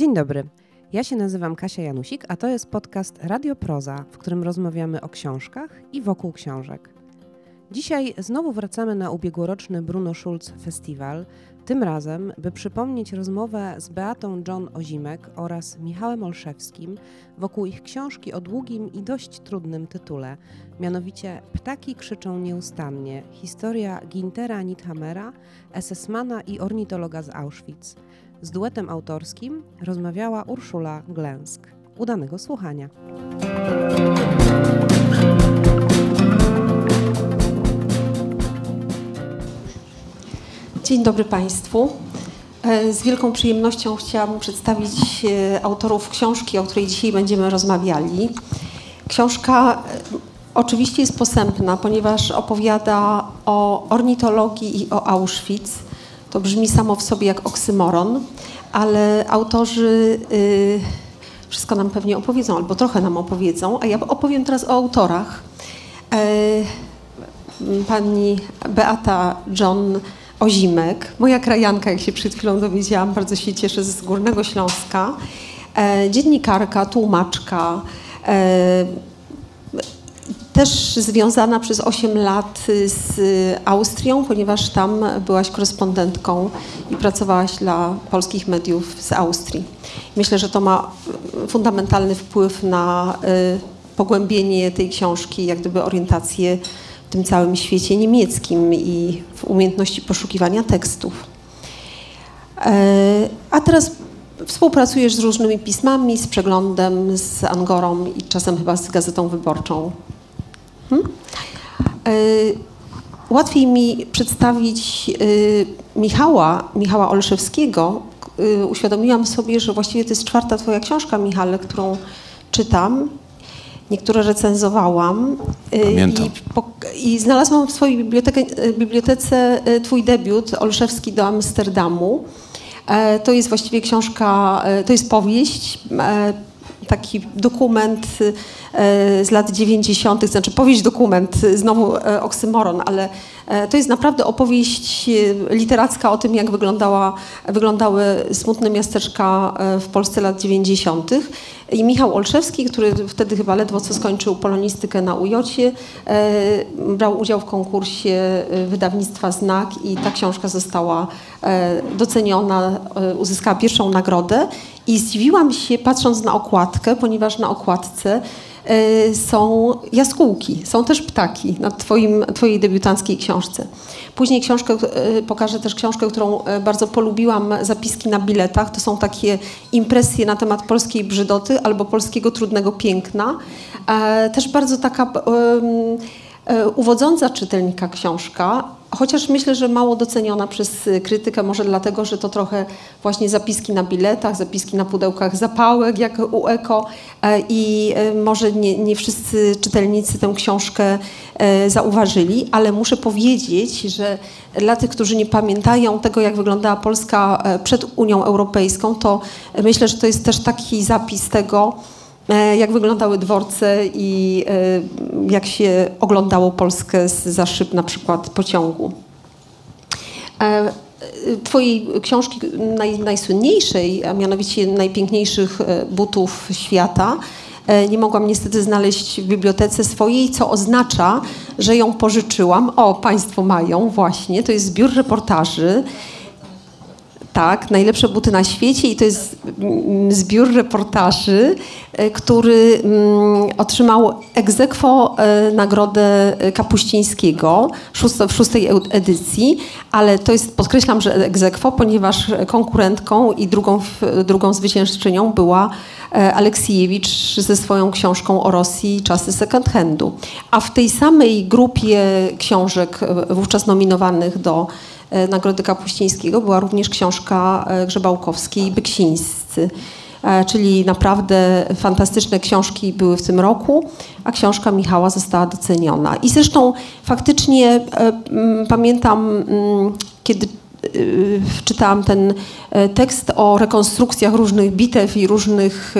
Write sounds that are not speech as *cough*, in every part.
Dzień dobry. Ja się nazywam Kasia Janusik, a to jest podcast Radio Proza, w którym rozmawiamy o książkach i wokół książek. Dzisiaj znowu wracamy na ubiegłoroczny Bruno Schulz Festiwal, tym razem, by przypomnieć rozmowę z Beatą John Ozimek oraz Michałem Olszewskim wokół ich książki o długim i dość trudnym tytule, mianowicie Ptaki krzyczą nieustannie. Historia Gintera Nithamera, SS-mana i ornitologa z Auschwitz. Z duetem autorskim rozmawiała Urszula Glęsk. Udanego słuchania. Dzień dobry Państwu. E, z wielką przyjemnością chciałabym przedstawić e, autorów książki, o której dzisiaj będziemy rozmawiali. Książka e, oczywiście jest posępna, ponieważ opowiada o ornitologii i o Auschwitz. To brzmi samo w sobie jak oksymoron, ale autorzy wszystko nam pewnie opowiedzą, albo trochę nam opowiedzą, a ja opowiem teraz o autorach. Pani Beata John Ozimek, moja krajanka, jak się przed chwilą dowiedziałam, bardzo się cieszę, z Górnego Śląska, e, dziennikarka, tłumaczka, e, też związana przez 8 lat z Austrią, ponieważ tam byłaś korespondentką i pracowałaś dla polskich mediów z Austrii. Myślę, że to ma fundamentalny wpływ na e, pogłębienie tej książki, jak gdyby orientację w tym całym świecie niemieckim i w umiejętności poszukiwania tekstów. E, a teraz współpracujesz z różnymi pismami, z przeglądem, z Angorą i czasem chyba z Gazetą Wyborczą. Hmm? E, łatwiej mi przedstawić e, Michała, Michała Olszewskiego. Uświadomiłam sobie, że właściwie to jest czwarta twoja książka, Michale, którą czytam Niektóre recenzowałam. Pamiętam. I, I, znalazłam w swojej bibliotece twój debiut, Olszewski do Amsterdamu. E, to jest właściwie książka, to jest powieść, e, taki dokument z lat 90., znaczy powieść dokument, znowu e, oksymoron, ale to jest naprawdę opowieść literacka o tym, jak wyglądały smutne miasteczka w Polsce lat 90. I Michał Olszewski, który wtedy chyba ledwo co skończył polonistykę na Ujocie, e, brał udział w konkursie e, wydawnictwa Znak i ta książka została e, doceniona, uzyskała pierwszą nagrodę. I zdziwiłam się patrząc na okładkę, ponieważ na okładce są jaskółki, są też ptaki na twoim, twojej debiutanckiej książce. Później książkę, e, pokażę też książkę, którą e, bardzo polubiłam, zapiski na biletach. To są takie impresje na temat polskiej brzydoty albo polskiego trudnego piękna. E, też bardzo taka uwodząca czytelnika książka, chociaż myślę, że mało doceniona przez krytykę, może dlatego, że to trochę właśnie zapiski na biletach, zapiski na pudełkach zapałek, jak u Eko e, i e, może nie, nie wszyscy czytelnicy tę książkę e, zauważyli, ale muszę powiedzieć, że dla tych, którzy nie pamiętają tego, jak wyglądała Polska przed Unią Europejską, to myślę, że to jest też taki zapis tego, E, jak wyglądały dworce i e, jak się oglądało Polskę za szyb na przykład pociągu. E, twojej książki naj, najsłynniejszej, a mianowicie najpiękniejszych butów świata, nie mogłam niestety znaleźć w bibliotece swojej, co oznacza, że ją pożyczyłam. O, Państwo mają właśnie, to jest zbiór reportaży tak, najlepsze buty na świecie i to jest mm, zbiór reportaży, e, który mm, otrzymał egzekwo e, nagrodę Kapuścińskiego w szóstej edycji, ale to jest, podkreślam, że egzekwo, ponieważ konkurentką i drugą, drugą zwyciężczynią była e, Aleksiejewicz ze swoją książką o Rosji Czasy second handu. A w tej samej grupie książek wówczas nominowanych do E, Nagrody Kapuścińskiego była również książka e, Grzebałkowskiej Byksińscy. E, czyli naprawdę fantastyczne książki były w tym roku, a książka Michała została doceniona. I zresztą faktycznie pamiętam, kiedy Y, czytałam ten e, tekst o rekonstrukcjach różnych bitew i różnych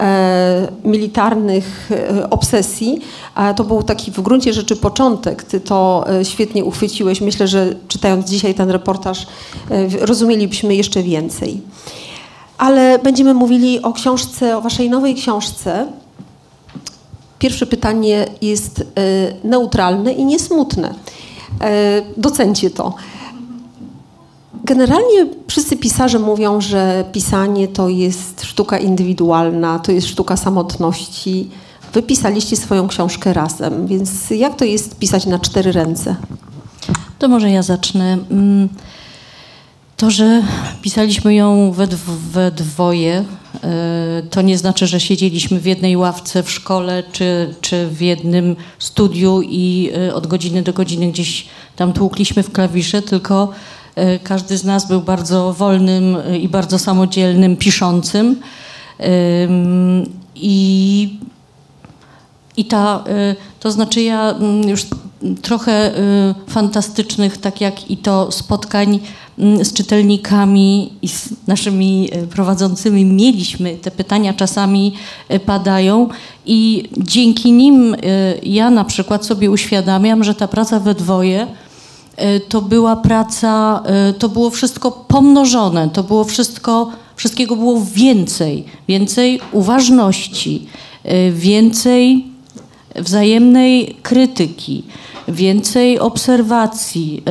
e, militarnych e, obsesji. To był taki w gruncie rzeczy początek. Ty to świetnie uchwyciłeś. Myślę, że czytając dzisiaj ten reportaż rozumielibyśmy jeszcze więcej. ale będziemy mówili o książce, o waszej nowej książce. Pierwsze pytanie jest neutralne i niesmutne. Docencie to. Generalnie wszyscy pisarze mówią, że pisanie to jest sztuka indywidualna, to jest sztuka samotności. Wy pisaliście swoją książkę razem, więc jak to jest pisać na cztery ręce? To może ja zacznę. Mm, to, że pisaliśmy ją we, we dwoje, e, to nie znaczy, że siedzieliśmy w jednej ławce w szkole czy, czy w jednym studiu i e, od godziny do godziny gdzieś tam tłukliśmy w klawisze, tylko każdy z nas był bardzo wolnym i bardzo samodzielnym piszącym. I, i ta, to znaczy ja mm, już trochę fantastycznych, tak jak i to spotkań Mm, z czytelnikami i z naszymi e, prowadzącymi mieliśmy. Te pytania czasami e, padają i dzięki nim e, ja na przykład sobie uświadamiam, że ta praca we dwoje to była praca, to było wszystko pomnożone, to było wszystko, wszystkiego było więcej, więcej uważności, więcej wzajemnej krytyki, więcej obserwacji.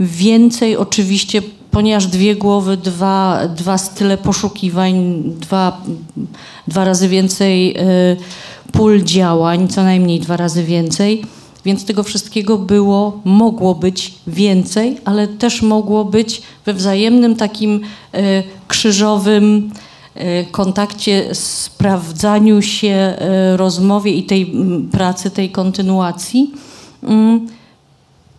Więcej oczywiście, ponieważ dwie głowy, dwa, dwa style poszukiwań, dwa, dwa razy więcej pól działań, co najmniej dwa razy więcej. Więc tego wszystkiego było, mogło być więcej, ale też mogło być we wzajemnym takim y, krzyżowym y, kontakcie, sprawdzaniu się, rozmowie i tej pracy, tej kontynuacji. Mm,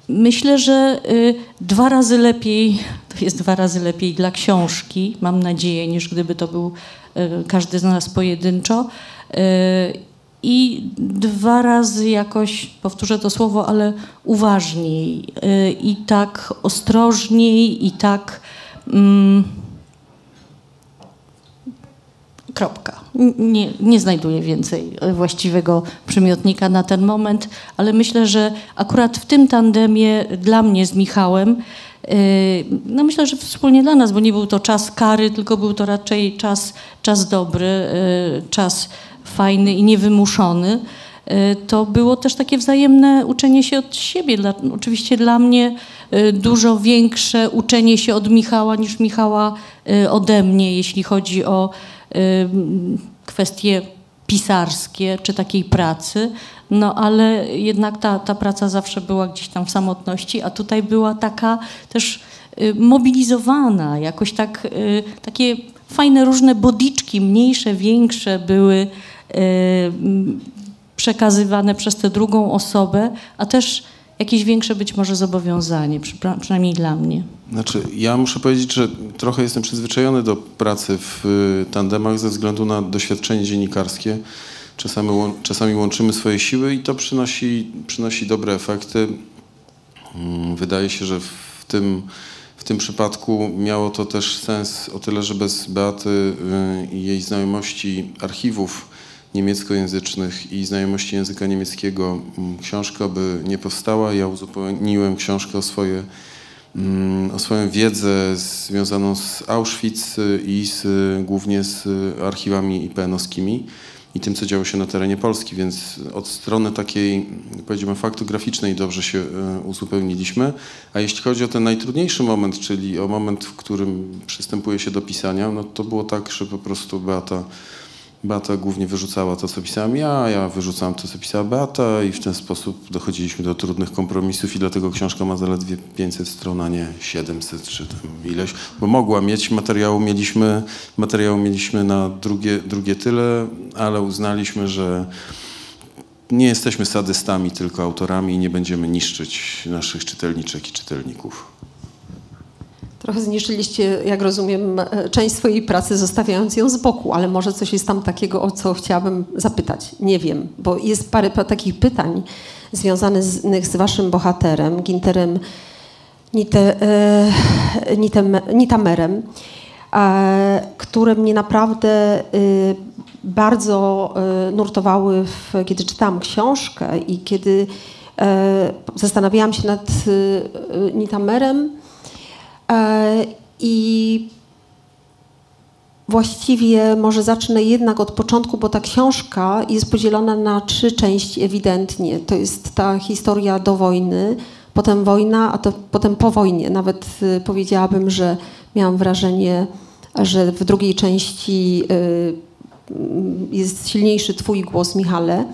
Myślę, że y, dwa razy lepiej, to jest dwa razy lepiej dla książki, mam nadzieję, niż gdyby to był y, każdy z nas pojedynczo. Y, I dwa razy jakoś, powtórzę to słowo, ale uważniej i tak ostrożniej i tak. Mm, Kropka. Nie, nie znajduję więcej właściwego przymiotnika na ten moment, ale myślę, że akurat w tym tandemie dla mnie z Michałem, yy, no myślę, że wspólnie dla nas, bo nie był to czas kary, tylko był to raczej czas, czas dobry, czas fajny i niewymuszony. Yy, to było też takie wzajemne uczenie się od siebie. Dla, oczywiście dla mnie dużo większe uczenie się od Michała niż Michała ode mnie, jeśli chodzi o kwestie pisarskie czy takiej pracy, no ale jednak ta, ta praca zawsze była gdzieś tam w samotności, a tutaj była taka też mobilizowana, jakoś tak, takie fajne różne bodiczki, mniejsze, większe były przekazywane przez tę drugą osobę, a też jakieś większe być może zobowiązanie, przynajmniej dla mnie. Znaczy, ja muszę powiedzieć, że trochę jestem przyzwyczajony do pracy w y, tandemach ze względu na doświadczenie dziennikarskie. Czasami, czasami łączymy swoje siły i to przynosi, przynosi dobre efekty. Mm, wydaje się, że w tym, w tym przypadku miało to też sens o tyle, że bez Beaty y, i jej znajomości archiwów niemieckojęzycznych i znajomości języka niemieckiego mm, książka by nie powstała. Ja uzupełniłem książkę o, swoje, mm, o swoją wiedzę związaną z Auschwitz i z, głównie z archiwami IPN-owskimi i tym, co działo się na terenie Polski, więc od strony takiej, powiedziałbym, faktograficznej dobrze się uzupełniliśmy. A jeśli chodzi o ten najtrudniejszy moment, czyli o moment, w którym przystępuje się do pisania, no to było tak, że po prostu Beata Beata głównie wyrzucała to, co pisałem ja, ja wyrzucałem to, co pisała Beata i w ten sposób dochodziliśmy do trudnych kompromisów i dlatego książka ma zaledwie 500 stron, a nie 700 czy tam ileś, bo mogła mieć, materiału mieliśmy, materiału mieliśmy na drugie, drugie tyle, ale uznaliśmy, że nie jesteśmy sadystami, tylko autorami i nie będziemy niszczyć naszych czytelniczek i czytelników. Trochę zniszczyliście, jak rozumiem, część swojej pracy, zostawiając ją z boku, ale może coś jest tam takiego, o co chciałabym zapytać. Nie wiem, bo jest parę takich pytań związanych z, waszym bohaterem, Ginterem Nite, e, Nitem, Nitamerem, e, które mnie naprawdę e, bardzo e, nurtowały, w, kiedy czytałam książkę i kiedy e, zastanawiałam się nad Nitamerem, E, I właściwie może zacznę jednak od początku, bo ta książka jest podzielona na trzy części ewidentnie. To jest ta historia do wojny, potem wojna, a to potem po wojnie. Nawet y, powiedziałabym, że miałam wrażenie, że w drugiej części y, jest silniejszy Twój głos, Michale,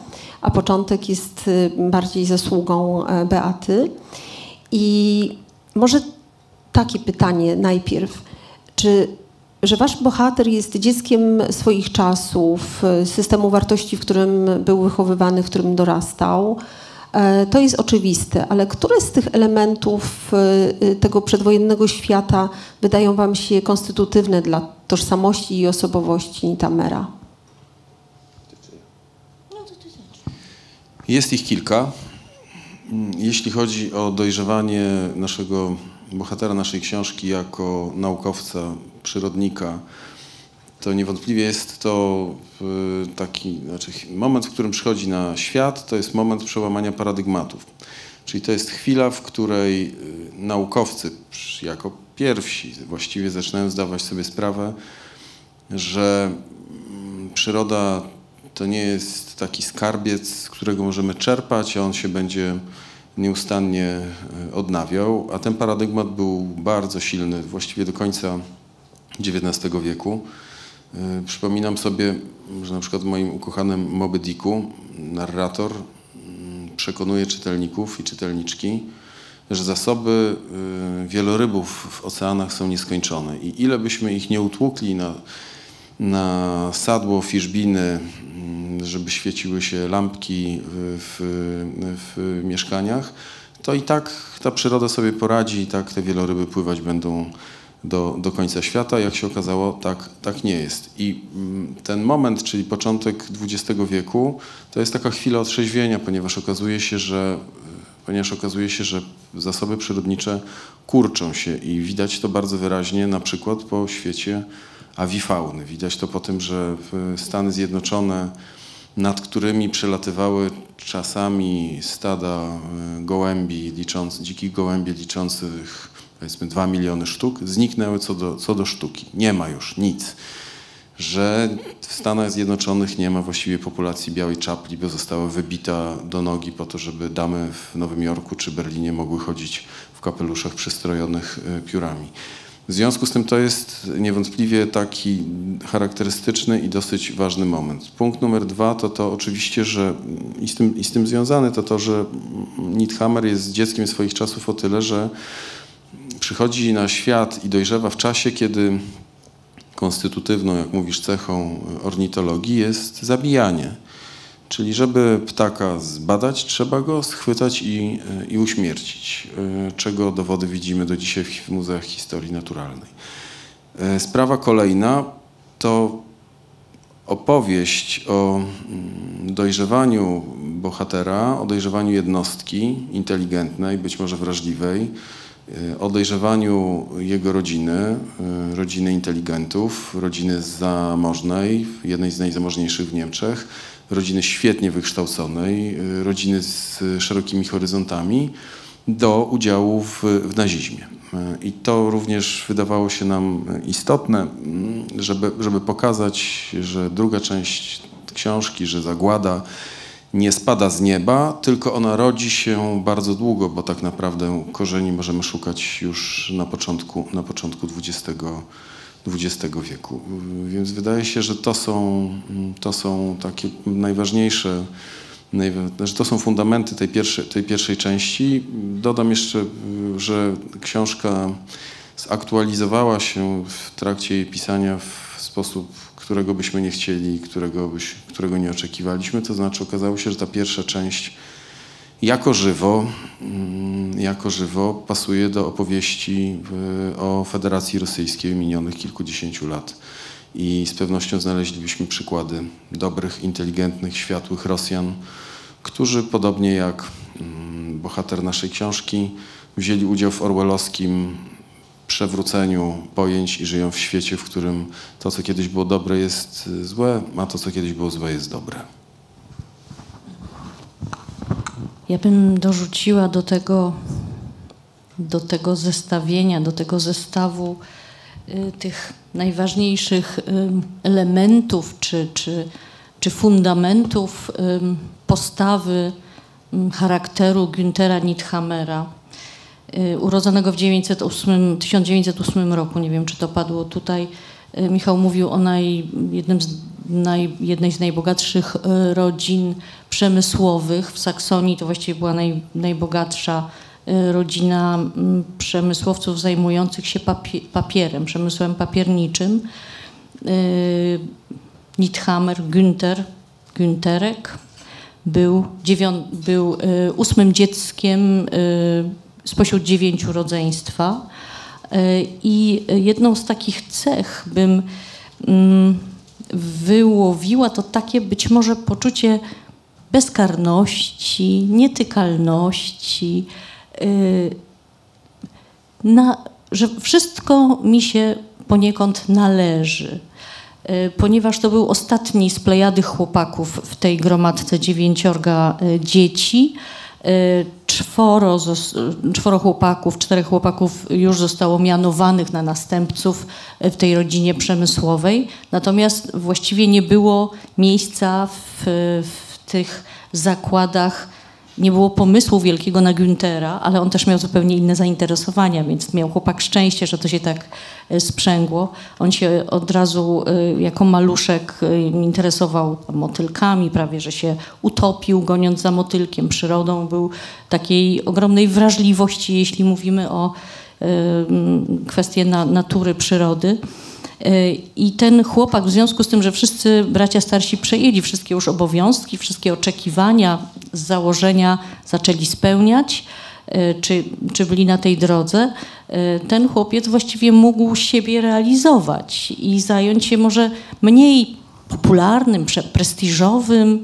a początek jest y, bardziej zasługą e, Beaty. I może takie pytanie najpierw. Czy że wasz bohater jest dzieckiem swoich czasów, y, systemu wartości, w którym był wychowywany, w którym dorastał, e, to jest oczywiste, ale które z tych elementów y, tego przedwojennego świata wydają wam się konstytutywne dla tożsamości i osobowości Tamera? Jest ich kilka. Mm, Jeśli chodzi o dojrzewanie naszego bohatera naszej książki jako naukowca, przyrodnika, to niewątpliwie jest to y, taki znaczy moment, w którym przychodzi na świat, to jest moment przełamania paradygmatów. Czyli to jest chwila, w której y, naukowcy jako pierwsi właściwie zaczynają zdawać sobie sprawę, że mm, przyroda to nie jest taki skarbiec, z którego możemy czerpać, a on się będzie nieustannie e, odnawiał, a ten paradygmat był bardzo silny właściwie do końca XIX wieku. E, Przypominam sobie, że na przykład w moim ukochanym Moby Dicku narrator przekonuje czytelników i czytelniczki, że zasoby y, wielorybów w oceanach są nieskończone i ile byśmy ich nie utłukli na, na sadło, fiszbiny, mm, żeby świeciły się lampki w, w mieszkaniach, to i tak ta przyroda sobie poradzi i tak te wieloryby pływać będą do, do końca świata. Jak się okazało, tak, tak nie jest. I mm, ten moment, czyli początek XX wieku, to jest taka chwila otrzeźwienia, ponieważ okazuje się, że ponieważ okazuje się, że zasoby przyrodnicze kurczą się i widać to bardzo wyraźnie na przykład po świecie awifauny. Widać to po tym, że w Stany Zjednoczone, nad którymi przelatywały czasami stada e, gołębi, licząc, dzikich gołębi liczących powiedzmy 2 miliony sztuk, zniknęły co do, co do sztuki. Nie ma już nic że w Stanach Zjednoczonych nie ma właściwie populacji białej czapli, bo została wybita do nogi po to, żeby damy w Nowym Jorku czy Berlinie mogły chodzić w kapeluszach przystrojonych e, piórami. W związku z tym to jest niewątpliwie taki charakterystyczny i dosyć ważny moment. Punkt numer dwa to to oczywiście, że i z tym, i z tym związane to to, że Nithammer jest dzieckiem swoich czasów o tyle, że przychodzi na świat i dojrzewa w czasie, kiedy konstytutywną, jak mówisz, cechą ornitologii jest zabijanie. Czyli żeby ptaka zbadać, trzeba go schwytać i, i uśmiercić, e, czego dowody widzimy do dzisiaj w muzeach historii naturalnej. E, Sprawa kolejna to opowieść o mm, dojrzewaniu bohatera, o dojrzewaniu jednostki inteligentnej, być może wrażliwej, e, o dojrzewaniu jego rodziny, e, rodziny inteligentów, rodziny zamożnej, jednej z najzamożniejszych w Niemczech, rodziny świetnie wykształconej, e, rodziny z szerokimi horyzontami, do udziału w, w nazizmie. E, I to również wydawało się nam istotne, mm, żeby, żeby pokazać, że druga część książki, że zagłada nie spada z nieba, tylko ona rodzi się bardzo długo, bo tak naprawdę korzeni możemy szukać już na początku, na początku XX, XX wieku. Więc wydaje się, że to są, to są takie najważniejsze, najwa- że to są fundamenty tej pierwszej, tej pierwszej części. Dodam jeszcze, że książka zaktualizowała się w trakcie jej pisania w sposób, którego byśmy nie chcieli, którego, byś, którego nie oczekiwaliśmy. To znaczy okazało się, że ta pierwsza część jako żywo, mm, jako żywo pasuje do opowieści o Federacji Rosyjskiej minionych kilkudziesięciu lat. I z pewnością znaleźlibyśmy przykłady dobrych, inteligentnych, światłych Rosjan, którzy podobnie jak mm, bohater naszej książki wzięli udział w orwellowskim przewróceniu pojęć i żyją w świecie, w którym to, co kiedyś było dobre, jest y, złe, a to, co kiedyś było złe, jest dobre. Ja bym dorzuciła do tego, do tego zestawienia, do tego zestawu y, tych najważniejszych elementów czy, czy, czy fundamentów postawy charakteru Günthera Nithamera, y, urodzonego w 908, 1908 roku. Nie wiem, czy to padło tutaj. Y, Michał mówił o naj, jednym z, naj, jednej z najbogatszych y, rodzin przemysłowych w Saksonii. To właściwie była naj, najbogatsza rodzina przemysłowców zajmujących się papierem, przemysłem papierniczym. Nithammer, Günther, Günterek był, był ósmym dzieckiem spośród dziewięciu rodzeństwa. I jedną z takich cech bym mm, wyłowiła to takie być może poczucie bezkarności, nietykalności, na, że wszystko mi się poniekąd należy. E, ponieważ to był ostatni z plejady chłopaków w tej gromadce dziewięciorga e, dzieci. E, czworo, czworo chłopaków, czterech chłopaków już zostało mianowanych na następców w tej rodzinie przemysłowej, natomiast właściwie nie było miejsca w, w tych zakładach nie było pomysłu wielkiego na Güntera, ale on też miał zupełnie inne zainteresowania, więc miał chłopak szczęście, że to się tak sprzęgło. On się od razu e, jako maluszek e, interesował motylkami, prawie że się utopił goniąc za motylkiem, przyrodą. Był takiej ogromnej wrażliwości, jeśli mówimy o kwestie natury, przyrody. E, I ten chłopak, w związku z tym, że wszyscy bracia starsi przejęli wszystkie już obowiązki, wszystkie oczekiwania z założenia zaczęli spełniać, e, czy, czy byli na tej drodze, e, ten chłopiec właściwie mógł siebie realizować i zająć się może mniej popularnym, prestiżowym,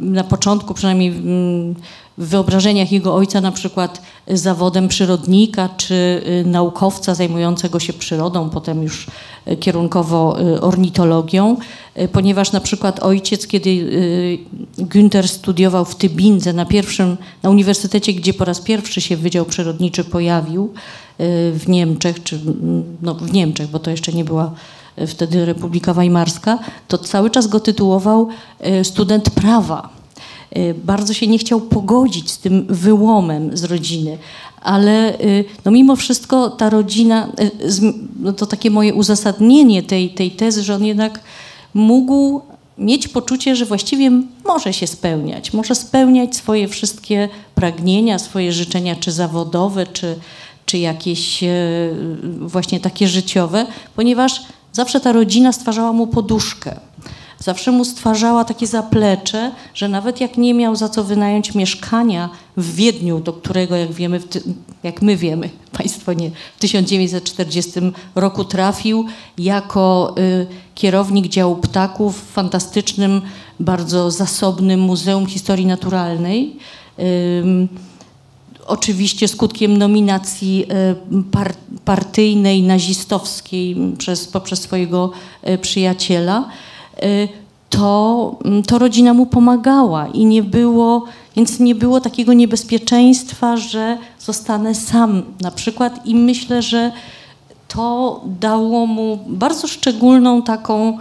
na początku przynajmniej mm, w wyobrażeniach jego ojca na przykład zawodem przyrodnika czy y, naukowca zajmującego się przyrodą, potem już y, kierunkowo y, ornitologią, ponieważ na przykład ojciec, kiedy Günther studiował w Tybindze na pierwszym, na uniwersytecie, gdzie po raz pierwszy się Wydział Przyrodniczy pojawił w Niemczech, czy no w Niemczech, bo to jeszcze nie była wtedy Republika Weimarska, to cały czas go tytułował student prawa bardzo się nie chciał pogodzić z tym wyłomem z rodziny, ale y, no mimo wszystko ta rodzina, y, no to takie moje uzasadnienie tej, tej tezy, że on jednak mógł mieć poczucie, że właściwie może się spełniać, może spełniać swoje wszystkie pragnienia, swoje życzenia, czy zawodowe, czy, czy jakieś właśnie takie życiowe, ponieważ zawsze ta rodzina stwarzała mu poduszkę zawsze mu stwarzała takie zaplecze, że nawet jak nie miał za co wynająć mieszkania w Wiedniu, do którego, jak wiemy, jak my wiemy, *laughs* państwo nie, w 1940 roku trafił jako y, kierownik działu ptaków w fantastycznym, bardzo zasobnym Muzeum Historii Naturalnej. Y, oczywiście skutkiem nominacji y, par, partyjnej, nazistowskiej przez, poprzez swojego y, przyjaciela. Y, to, mm, to rodzina mu pomagała i nie było, więc nie było takiego niebezpieczeństwa, że zostanę sam na przykład i myślę, że to dało mu bardzo szczególną taką,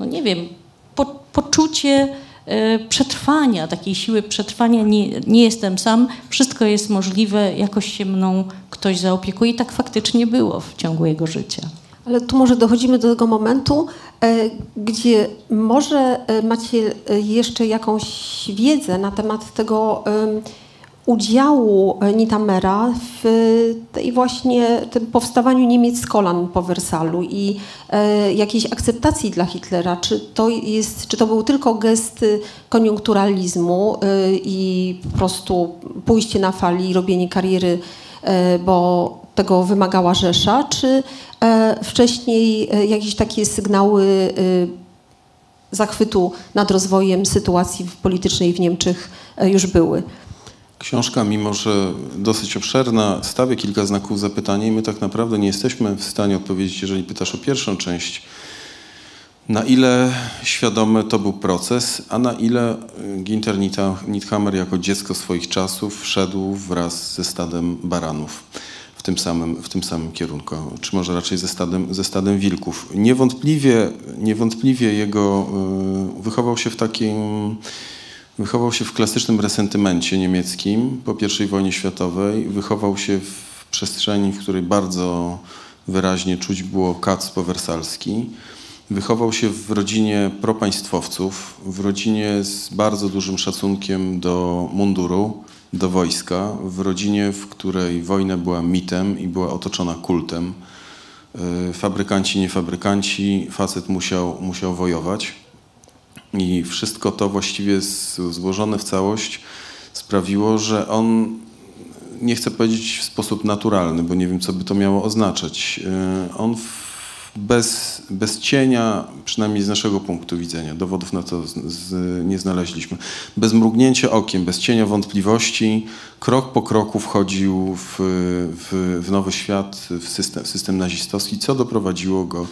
no nie wiem, po, poczucie y, przetrwania, takiej siły przetrwania. Nie, nie jestem sam, wszystko jest możliwe, jakoś się mną ktoś zaopiekuje i tak faktycznie było w ciągu jego życia. Ale tu może dochodzimy do tego momentu, e, gdzie może e, macie e, jeszcze jakąś wiedzę na temat tego udziału Nitamera w tej właśnie tym powstawaniu Niemiec z kolan po Wersalu i jakiejś akceptacji dla Hitlera. Czy to, jest, czy to był tylko gest koniunkturalizmu i po prostu pójście na fali i robienie kariery, bo tego wymagała Rzesza, czy e, wcześniej e, jakieś takie sygnały e, zachwytu nad rozwojem sytuacji politycznej w Niemczech już były? Książka, mimo że dosyć obszerna, stawia kilka znaków zapytania i my tak naprawdę nie jesteśmy w stanie odpowiedzieć, jeżeli pytasz o pierwszą część, na ile świadomy to był proces, a na ile Ginter Nithammer jako dziecko swoich czasów wszedł wraz ze stadem baranów tym samym, w tym samym kierunku, czy może raczej ze stadem, ze stadem wilków. Niewątpliwie, niewątpliwie jego y, wychował się w takim wychował się w klasycznym resentymencie niemieckim po I wojnie światowej, wychował się w przestrzeni, w której bardzo wyraźnie czuć było kac powersalski. Wychował się w rodzinie propaństwowców, w rodzinie z bardzo dużym szacunkiem do munduru, do wojska, w rodzinie, w której wojna była mitem i była otoczona kultem. Y, fabrykanci, nie fabrykanci, facet musiał, musiał wojować. I wszystko to właściwie złożone w całość sprawiło, że on, nie chcę powiedzieć w sposób naturalny, bo nie wiem, co by to miało oznaczać, y, on bez, bez cienia, przynajmniej z naszego punktu widzenia, dowodów na to z, z, nie znaleźliśmy, bez mrugnięcia okiem, bez cienia wątpliwości, krok po kroku wchodził w, w, w nowy świat, w system, system nazistowski, co doprowadziło go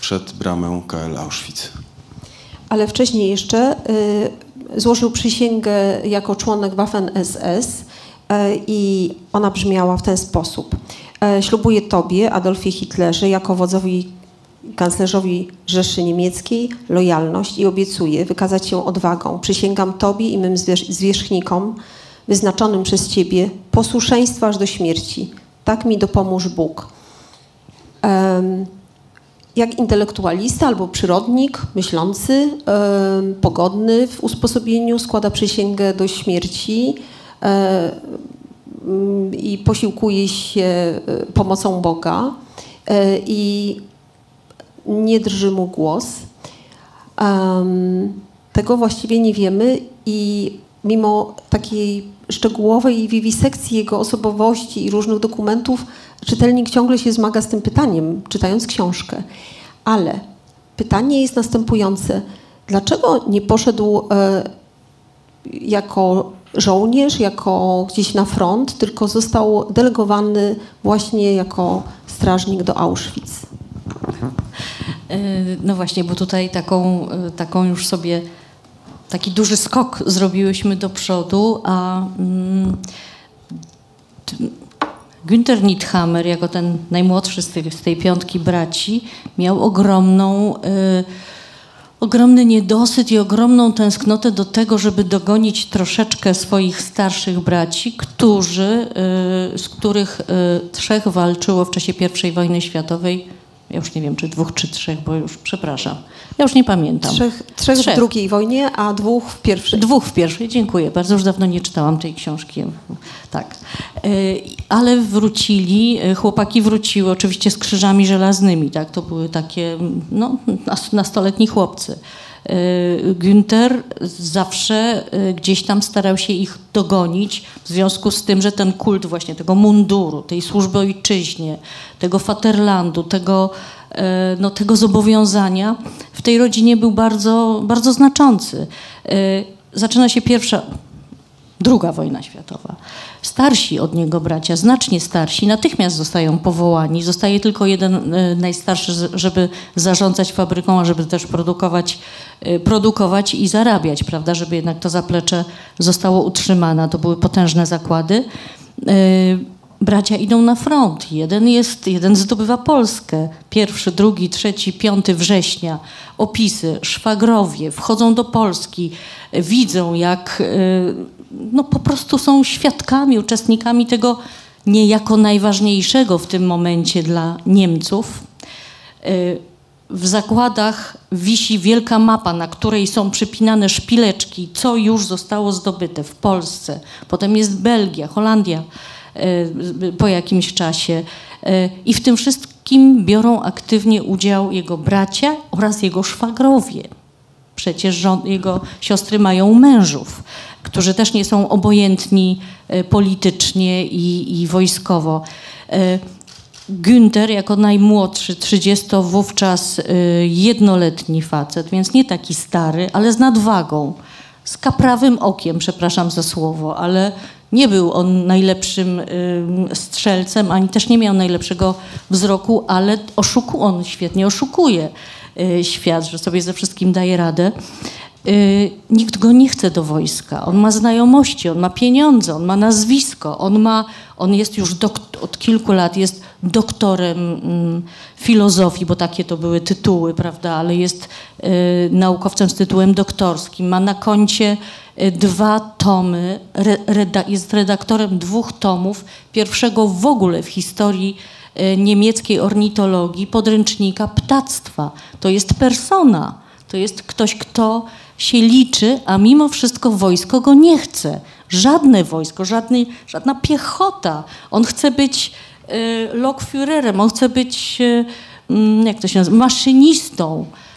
przed bramę KL Auschwitz. Ale wcześniej jeszcze y, złożył przysięgę jako członek Waffen-SS y, i ona brzmiała w ten sposób. Y, ślubuję Tobie, Adolfie Hitlerze, jako wodzowi kanclerzowi Rzeszy Niemieckiej lojalność i obiecuję wykazać się odwagą. Przysięgam Tobie i mym zwierzchnikom wyznaczonym przez Ciebie posłuszeństwa aż do śmierci. Tak mi dopomóż Bóg. Jak intelektualista albo przyrodnik, myślący, pogodny w usposobieniu, składa przysięgę do śmierci i posiłkuje się e, pomocą Boga. E, I nie drży mu głos. Um, tego właściwie nie wiemy i mimo takiej szczegółowej wiwisekcji jego osobowości i różnych dokumentów, czytelnik ciągle się zmaga z tym pytaniem, czytając książkę. Ale pytanie jest następujące. Dlaczego nie poszedł e, jako żołnierz, jako gdzieś na front, tylko został delegowany właśnie jako strażnik do Auschwitz? E, no właśnie, bo tutaj taką, e, taką już sobie taki duży skok zrobiłyśmy do przodu, a mm, Günther Nithammer, jako ten najmłodszy z tej, z tej piątki braci, miał ogromną, y, ogromny niedosyt i ogromną tęsknotę do tego, żeby dogonić troszeczkę swoich starszych braci, którzy, z których trzech walczyło w czasie I wojny światowej ja już nie wiem, czy dwóch, czy trzech, bo już przepraszam. Ja już nie pamiętam. Trzech, trzech, trzech. w drugiej wojnie, a dwóch w pierwszej. Dwóch w pierwszej, dziękuję. Bardzo już dawno nie czytałam tej książki. Tak. E, ale wrócili, e, chłopaki wróciły oczywiście z krzyżami żelaznymi, tak? To były takie, no, nastoletni chłopcy. Y, Günther zawsze y, gdzieś tam starał się ich dogonić, w związku z tym, że ten kult właśnie tego munduru, tej służby ojczyźnie, tego Faterlandu, tego, y, no, tego zobowiązania w tej rodzinie był bardzo, bardzo znaczący. Zaczyna się pierwsza, druga wojna światowa. Starsi od niego bracia, znacznie starsi, natychmiast zostają powołani. Zostaje tylko jeden e, najstarszy, żeby zarządzać fabryką, a żeby też produkować, e, produkować i zarabiać, prawda, żeby jednak to zaplecze zostało utrzymane. To były potężne zakłady. E, bracia idą na front. Jeden jest, jeden zdobywa Polskę. Pierwszy, drugi, trzeci, piąty września. Opisy, szwagrowie wchodzą do Polski, widzą jak no, po prostu są świadkami, uczestnikami tego niejako najważniejszego w tym momencie dla Niemców. Y, w zakładach wisi wielka mapa, na której są przypinane szpileczki, co już zostało zdobyte w Polsce. Potem jest Belgia, Holandia y, po jakimś czasie. Y, I w tym wszystkim biorą aktywnie udział jego bracia oraz jego szwagrowie. Przecież jego siostry mają mężów którzy też nie są obojętni e, politycznie i, i wojskowo. E, Günther jako najmłodszy, 30 wówczas e, jednoletni facet, więc nie taki stary, ale z nadwagą, z kaprawym okiem, przepraszam za słowo, ale nie był on najlepszym strzelcem, ani też nie miał najlepszego wzroku, ale oszuku, on świetnie oszukuje świat, że sobie ze wszystkim daje radę. y, nikt go nie chce do wojska. On ma znajomości, on ma pieniądze, on ma nazwisko, on, ma, on jest już od kilku lat jest doktorem mm, filozofii, bo takie to były tytuły, prawda, ale jest y, naukowcem z tytułem doktorskim. Ma na koncie y, dwa tomy, re, reda, jest redaktorem dwóch tomów, pierwszego w ogóle w historii y, niemieckiej ornitologii, podręcznika ptactwa. To jest persona, to jest ktoś, kto się liczy, a mimo wszystko wojsko go nie chce. Żadne wojsko, żadna piechota. On chce być y, Lokführerem, on chce być, y, mm, jak to się nazywa, maszynistą, y,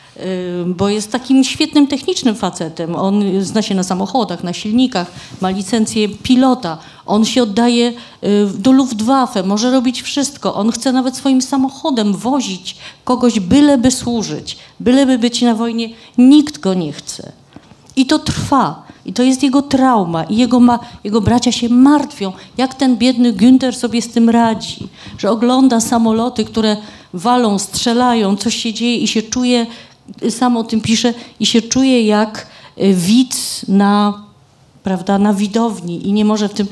bo jest takim świetnym technicznym facetem. On zna się na samochodach, na silnikach, ma licencję pilota. On się oddaje y, do Luftwaffe, może robić wszystko. On chce nawet swoim samochodem wozić kogoś, byleby służyć, byleby być na wojnie. Nikt go nie chce. I to trwa. I to jest jego trauma. I jego, ma, jego bracia się martwią, jak ten biedny Günther sobie z tym radzi. Że ogląda samoloty, które walą, strzelają, coś się dzieje i się czuje, sam o tym pisze, i się czuje jak y, widz na, prawda, na widowni i nie może w tym...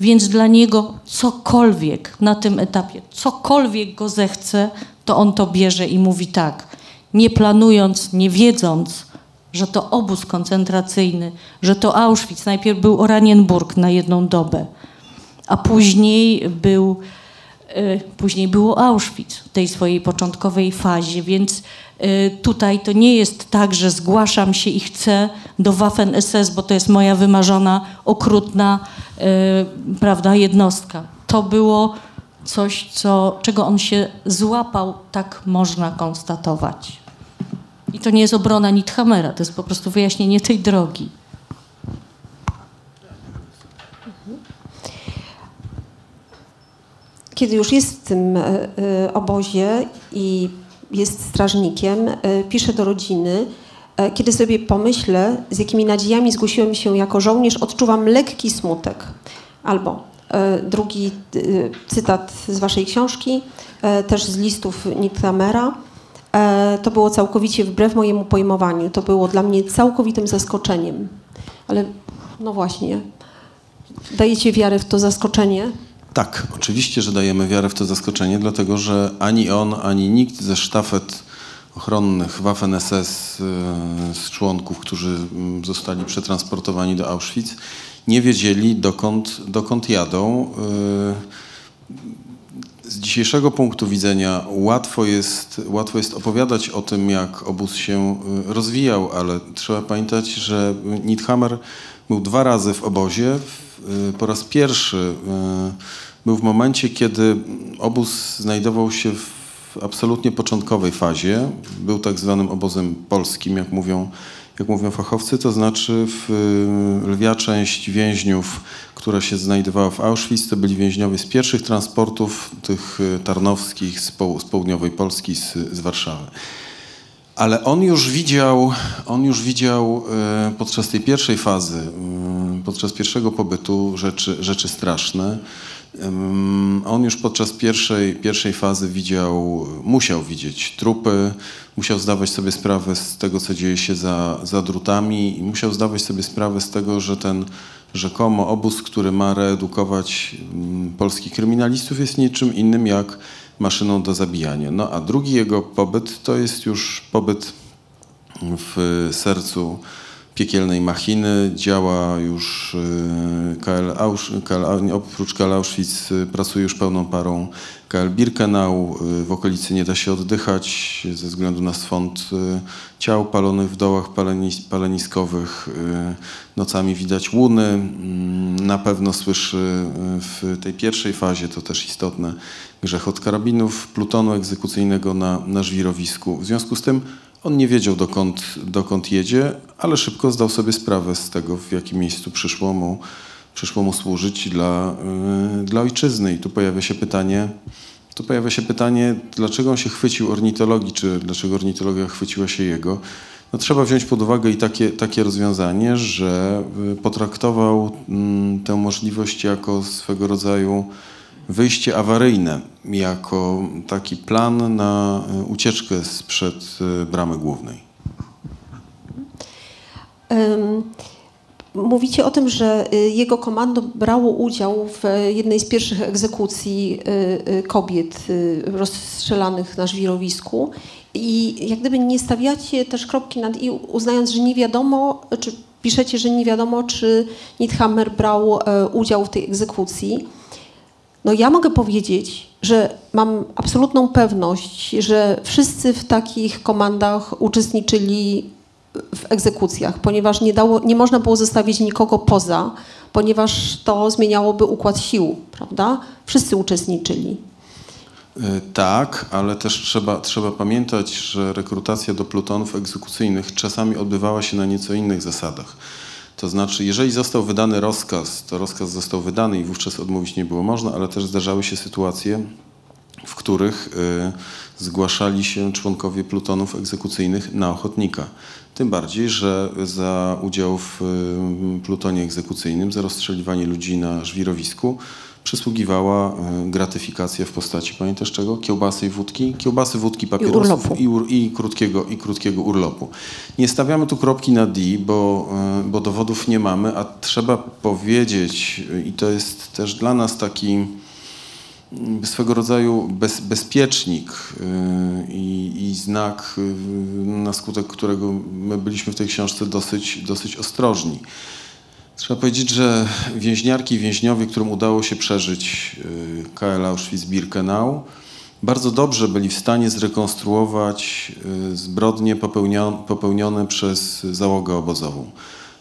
Więc dla niego cokolwiek na tym etapie, cokolwiek go zechce, to on to bierze i mówi tak, nie planując, nie wiedząc, że to obóz koncentracyjny, że to Auschwitz. Najpierw był Oranienburg na jedną dobę, a później był, y, później było Auschwitz w tej swojej początkowej fazie, więc tutaj to nie jest tak, że zgłaszam się i chcę do Waffen-SS, bo to jest moja wymarzona, okrutna y, prawda, jednostka. To było coś, co, czego on się złapał, tak można konstatować. I to nie jest obrona Nithamera, to jest po prostu wyjaśnienie tej drogi. Kiedy już jest w tym e, e, obozie i jest strażnikiem, e, pisze do rodziny, kiedy sobie pomyślę, z jakimi nadziejami zgłosiłem się jako żołnierz, odczuwam lekki smutek. Albo drugi cytat z waszej książki, też z listów Nithamera. E, to było całkowicie wbrew mojemu pojmowaniu. To było dla mnie całkowitym zaskoczeniem. Ale no właśnie, dajecie wiarę w to zaskoczenie? Tak, oczywiście, że dajemy wiarę w to zaskoczenie, dlatego że ani on, ani nikt ze sztafet ochronnych Waffen-SS e, z członków, którzy mm, zostali przetransportowani do Auschwitz, nie wiedzieli dokąd, dokąd jadą. E, z dzisiejszego punktu widzenia łatwo jest, łatwo jest opowiadać o tym, jak obóz się y, rozwijał, ale trzeba pamiętać, że Nithammer był dwa razy w obozie. Y, po raz pierwszy y, był w momencie, kiedy obóz znajdował się w absolutnie początkowej fazie. Był tak zwanym obozem polskim, jak mówią, jak mówią fachowcy, to znaczy w lwia część więźniów która się znajdowała w Auschwitz, to byli więźniowie z pierwszych transportów tych tarnowskich z, z południowej Polski, z, z, Warszawy. Ale on już widział, on już widział e, podczas tej pierwszej fazy, podczas pierwszego pobytu rzeczy, rzeczy straszne. On już podczas pierwszej, pierwszej fazy widział, musiał widzieć trupy, musiał zdawać sobie sprawę z tego, co dzieje się za, za drutami i musiał zdawać sobie sprawę z tego, że ten rzekomo obóz, który ma reedukować polskich kryminalistów, jest niczym innym jak maszyną do zabijania. No a drugi jego pobyt to jest już pobyt w sercu piekielnej machiny. Działa już y, KL, Ausch, KL, oprócz KL Auschwitz y, pracuje już pełną parą KL Birkenau. Y, w okolicy nie da się oddychać ze względu na swąd ciał palonych w dołach palenis, paleniskowych. Nocami widać łuny. Mm, na pewno słyszy w tej pierwszej fazie, to też istotne, grzech od karabinów, plutonu egzekucyjnego na, na żwirowisku. W związku z tym on nie wiedział, dokąd, dokąd jedzie, ale szybko zdał sobie sprawę z tego, w jakim miejscu przyszło mu, przyszło mu służyć dla, yy, dla ojczyzny. I tu pojawia się pytanie, tu pojawia się pytanie, dlaczego on się chwycił ornitologii, czy dlaczego ornitologia chwyciła się jego. No, trzeba wziąć pod uwagę i takie, takie rozwiązanie, że y, potraktował mm, tę możliwość jako swego rodzaju wyjście awaryjne jako taki plan na e, ucieczkę sprzed e, bramy głównej. Mówicie o tym, że y, jego komando brało udział w jednej z pierwszych egzekucji kobiet rozstrzelanych na żwirowisku i jak gdyby nie stawiacie też kropki nad i, uznając, że nie wiadomo, czy piszecie, że nie wiadomo, czy Nithammer brał e, udział w tej egzekucji. No ja mogę powiedzieć, że mam absolutną pewność, że wszyscy w takich komandach uczestniczyli w egzekucjach, ponieważ nie, dało, nie można było zostawić nikogo poza, ponieważ to zmieniałoby układ sił, prawda? Wszyscy uczestniczyli. Y, Tak, ale też trzeba, trzeba pamiętać, że rekrutacja do plutonów egzekucyjnych czasami odbywała się na nieco innych zasadach. To znaczy, jeżeli został wydany rozkaz, to rozkaz został wydany i wówczas odmówić nie było można, ale też zdarzały się sytuacje, w których y, zgłaszali się członkowie plutonów egzekucyjnych na ochotnika. Tym bardziej, że za udział w y, plutonie egzekucyjnym, za rozstrzeliwanie ludzi na żwirowisku przysługiwała y, gratyfikacja w postaci, pamiętasz czego? Kiełbasy i wódki? Kiełbasy, wódki, papierosów urlopu. i, ur, i, krótkiego, i krótkiego urlopu. Nie stawiamy tu kropki na D, bo, y, bo dowodów nie mamy, a trzeba powiedzieć, i to jest też dla nas taki mm, swego rodzaju bez, bezpiecznik y, i, i znak, na skutek którego my byliśmy w tej książce dosyć, dosyć ostrożni. Trzeba powiedzieć, że więźniarki i więźniowie, którym udało się przeżyć y, KL Auschwitz-Birkenau, bardzo dobrze byli w stanie zrekonstruować y, zbrodnie popełnio- popełnione przez załogę obozową.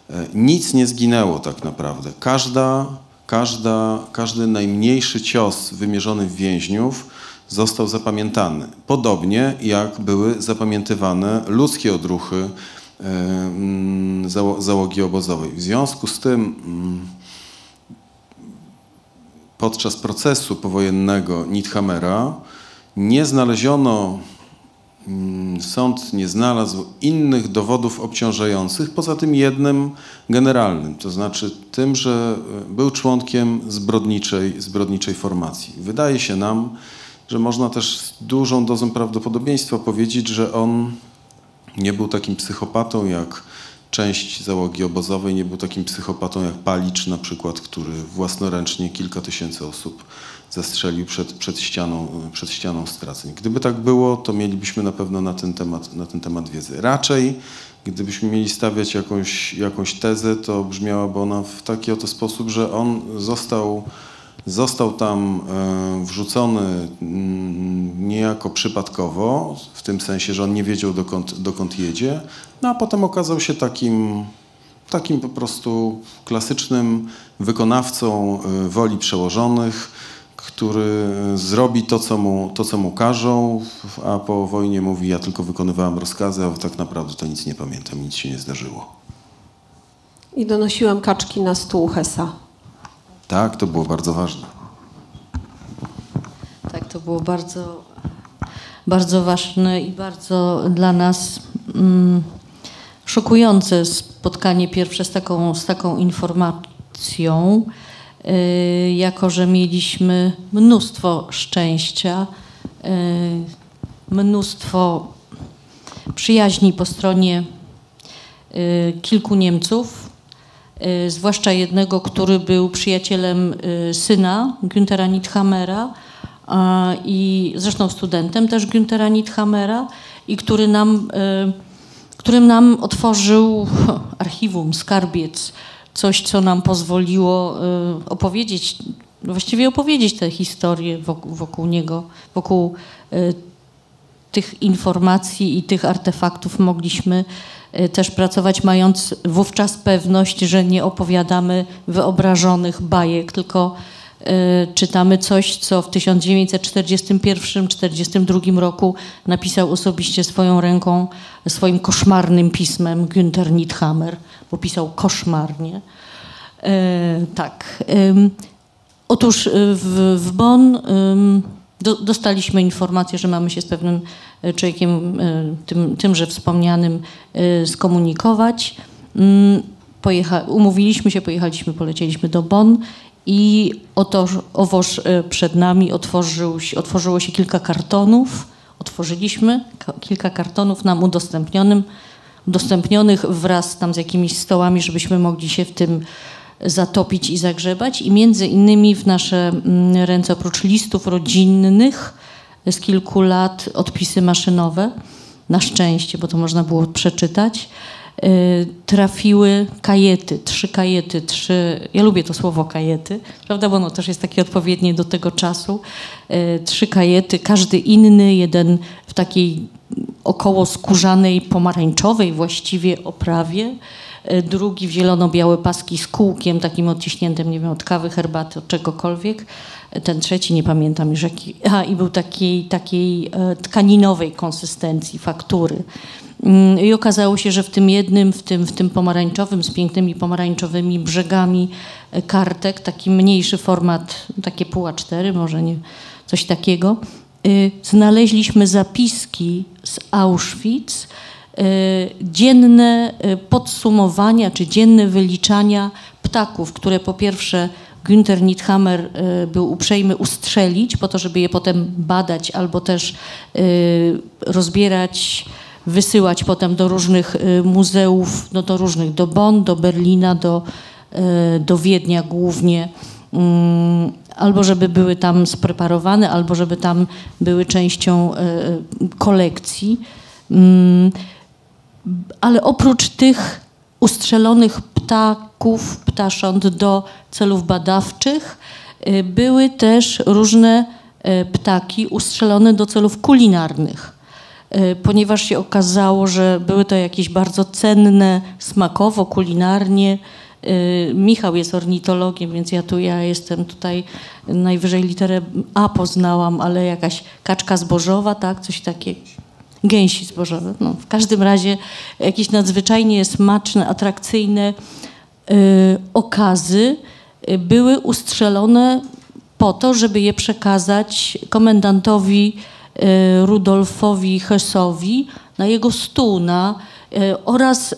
E, Nic nie zginęło tak naprawdę. Każda, każda, każdy najmniejszy cios wymierzony w więźniów został zapamiętany. Podobnie jak były zapamiętywane ludzkie odruchy załogi obozowej. W związku z tym podczas procesu powojennego Nithamera nie znaleziono, sąd nie znalazł innych dowodów obciążających poza tym jednym generalnym, to znaczy tym, że był członkiem zbrodniczej, zbrodniczej formacji. Wydaje się nam, że można też z dużą dozą prawdopodobieństwa powiedzieć, że on nie był takim psychopatą jak część załogi obozowej, nie był takim psychopatą jak Palicz na przykład, który własnoręcznie kilka tysięcy osób zastrzelił przed, przed, ścianą, przed ścianą straceń. Gdyby tak było, to mielibyśmy na pewno na ten temat, na ten temat wiedzy. Raczej, gdybyśmy mieli stawiać jakąś, jakąś tezę, to brzmiałaby ona w taki oto sposób, że on został Został tam e, wrzucony mm, niejako przypadkowo, w tym sensie, że on nie wiedział dokąd, dokąd jedzie, no a potem okazał się takim, takim po prostu klasycznym wykonawcą e, woli przełożonych, który e, zrobi to co, mu, to, co mu każą, a po wojnie mówi, ja tylko wykonywałem rozkazy, a tak naprawdę to nic nie pamiętam, nic się nie zdarzyło. I donosiłem kaczki na stół Hesa. Tak, to było bardzo ważne. Tak, to było bardzo, bardzo ważne i bardzo dla nas mm, szokujące spotkanie pierwsze z taką, z taką informacją, y, jako że mieliśmy mnóstwo szczęścia, y, mnóstwo przyjaźni po stronie y, kilku Niemców, zwłaszcza jednego, który był przyjacielem y, syna Günthera Nithamera i zresztą studentem też Günthera Nithamera i który nam, y, którym nam otworzył *laughs* archiwum, skarbiec, coś, co nam pozwoliło y, opowiedzieć, właściwie opowiedzieć tę historię wokół, wokół niego, wokół y, tych informacji i tych artefaktów mogliśmy y, też pracować, mając wówczas pewność, że nie opowiadamy wyobrażonych bajek, tylko y, czytamy coś, co w 1941-1942 roku napisał osobiście swoją ręką, swoim koszmarnym pismem Günther Nithammer, bo pisał koszmarnie. Y, tak. Otóż y, w, w Bonn do, dostaliśmy informację, że mamy się z pewnym y, człowiekiem, y, tym, tymże wspomnianym, y, skomunikować. Ym, Pojecha, umówiliśmy się, pojechaliśmy, polecieliśmy do Bonn i oto, owoż przed nami otworzył, otworzyło się kilka kartonów. Otworzyliśmy ka- kilka kartonów nam udostępnionym, udostępnionych wraz tam z jakimiś stołami, żebyśmy mogli się w tym zatopić i zagrzebać. I między innymi w nasze mm, ręce, oprócz listów rodzinnych z kilku lat, odpisy maszynowe, na szczęście, bo to można było przeczytać, y, trafiły kajety, trzy kajety, trzy, ja lubię to słowo kajety, prawda, bo ono też jest takie odpowiednie do tego czasu, y, trzy kajety, każdy inny, jeden w takiej około skórzanej, pomarańczowej właściwie oprawie, drugi w zielono-białe paski z kółkiem takim odciśniętym, nie wiem, od kawy, herbaty, od czegokolwiek, ten trzeci nie pamiętam już jaki, a i był takiej, takiej e, tkaninowej konsystencji, faktury. Mm, I okazało się, że w tym jednym, w tym, w tym pomarańczowym, z pięknymi pomarańczowymi brzegami e, kartek, taki mniejszy format, takie pół A4, może nie, coś takiego, znaleźliśmy zapiski z Auschwitz, dzienne y, podsumowania czy dzienne wyliczania ptaków, które po pierwsze Günther Nithammer y, był uprzejmy ustrzelić po to, żeby je potem badać albo też y, rozbierać, wysyłać potem do różnych y, muzeów, no do różnych, do Bonn, do Berlina, do, do Wiednia głównie mm, albo żeby były tam spreparowane, albo żeby tam były częścią kolekcji. Ale oprócz tych ustrzelonych ptaków, ptasząt do celów badawczych. Y, były też różne y, ptaki ustrzelone do celów kulinarnych, y, ponieważ się okazało, że były to jakieś bardzo cenne smakowo, kulinarnie. Michał jest ornitologiem, więc ja tu ja jestem tutaj najwyżej literę A poznałam, ale jakaś kaczka zbożowa, tak, coś takiego. Gęsi zbożowe. No, w każdym razie jakieś nadzwyczajnie smaczne, atrakcyjne y, okazy y, były ustrzelone po to, żeby je przekazać komendantowi y, Rudolfowi Hessowi na jego stół na, oraz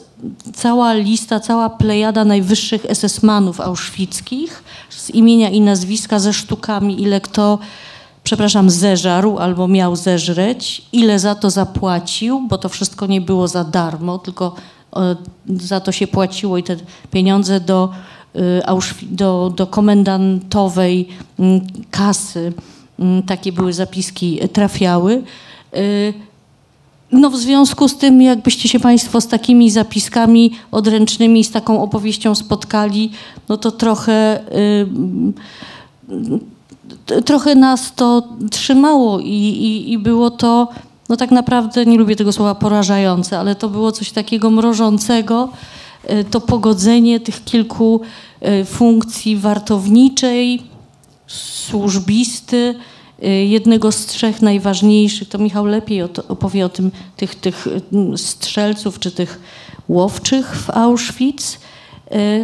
cała lista, cała plejada najwyższych SS-manów auschwickich z imienia i nazwiska ze sztukami, ile kto przepraszam, zeżarł albo miał zeżreć, ile za to zapłacił, bo to wszystko nie było za darmo, tylko e, za to się płaciło i te pieniądze do, e, do, do komendantowej mm, kasy, mm, takie były zapiski, e, trafiały. No w związku z tym, jakbyście się Państwo z takimi zapiskami odręcznymi, z taką opowieścią spotkali, no to trochę trochę nas to trzymało i, i, i było to, no tak naprawdę, nie lubię tego słowa porażające, ale to było coś takiego mrożącego, e, to pogodzenie tych kilku e, funkcji wartowniczej, służbisty, e, jednego z trzech najważniejszych, to Michał lepiej opowie o tym, tych, tych strzelców czy tych łowczych w Auschwitz,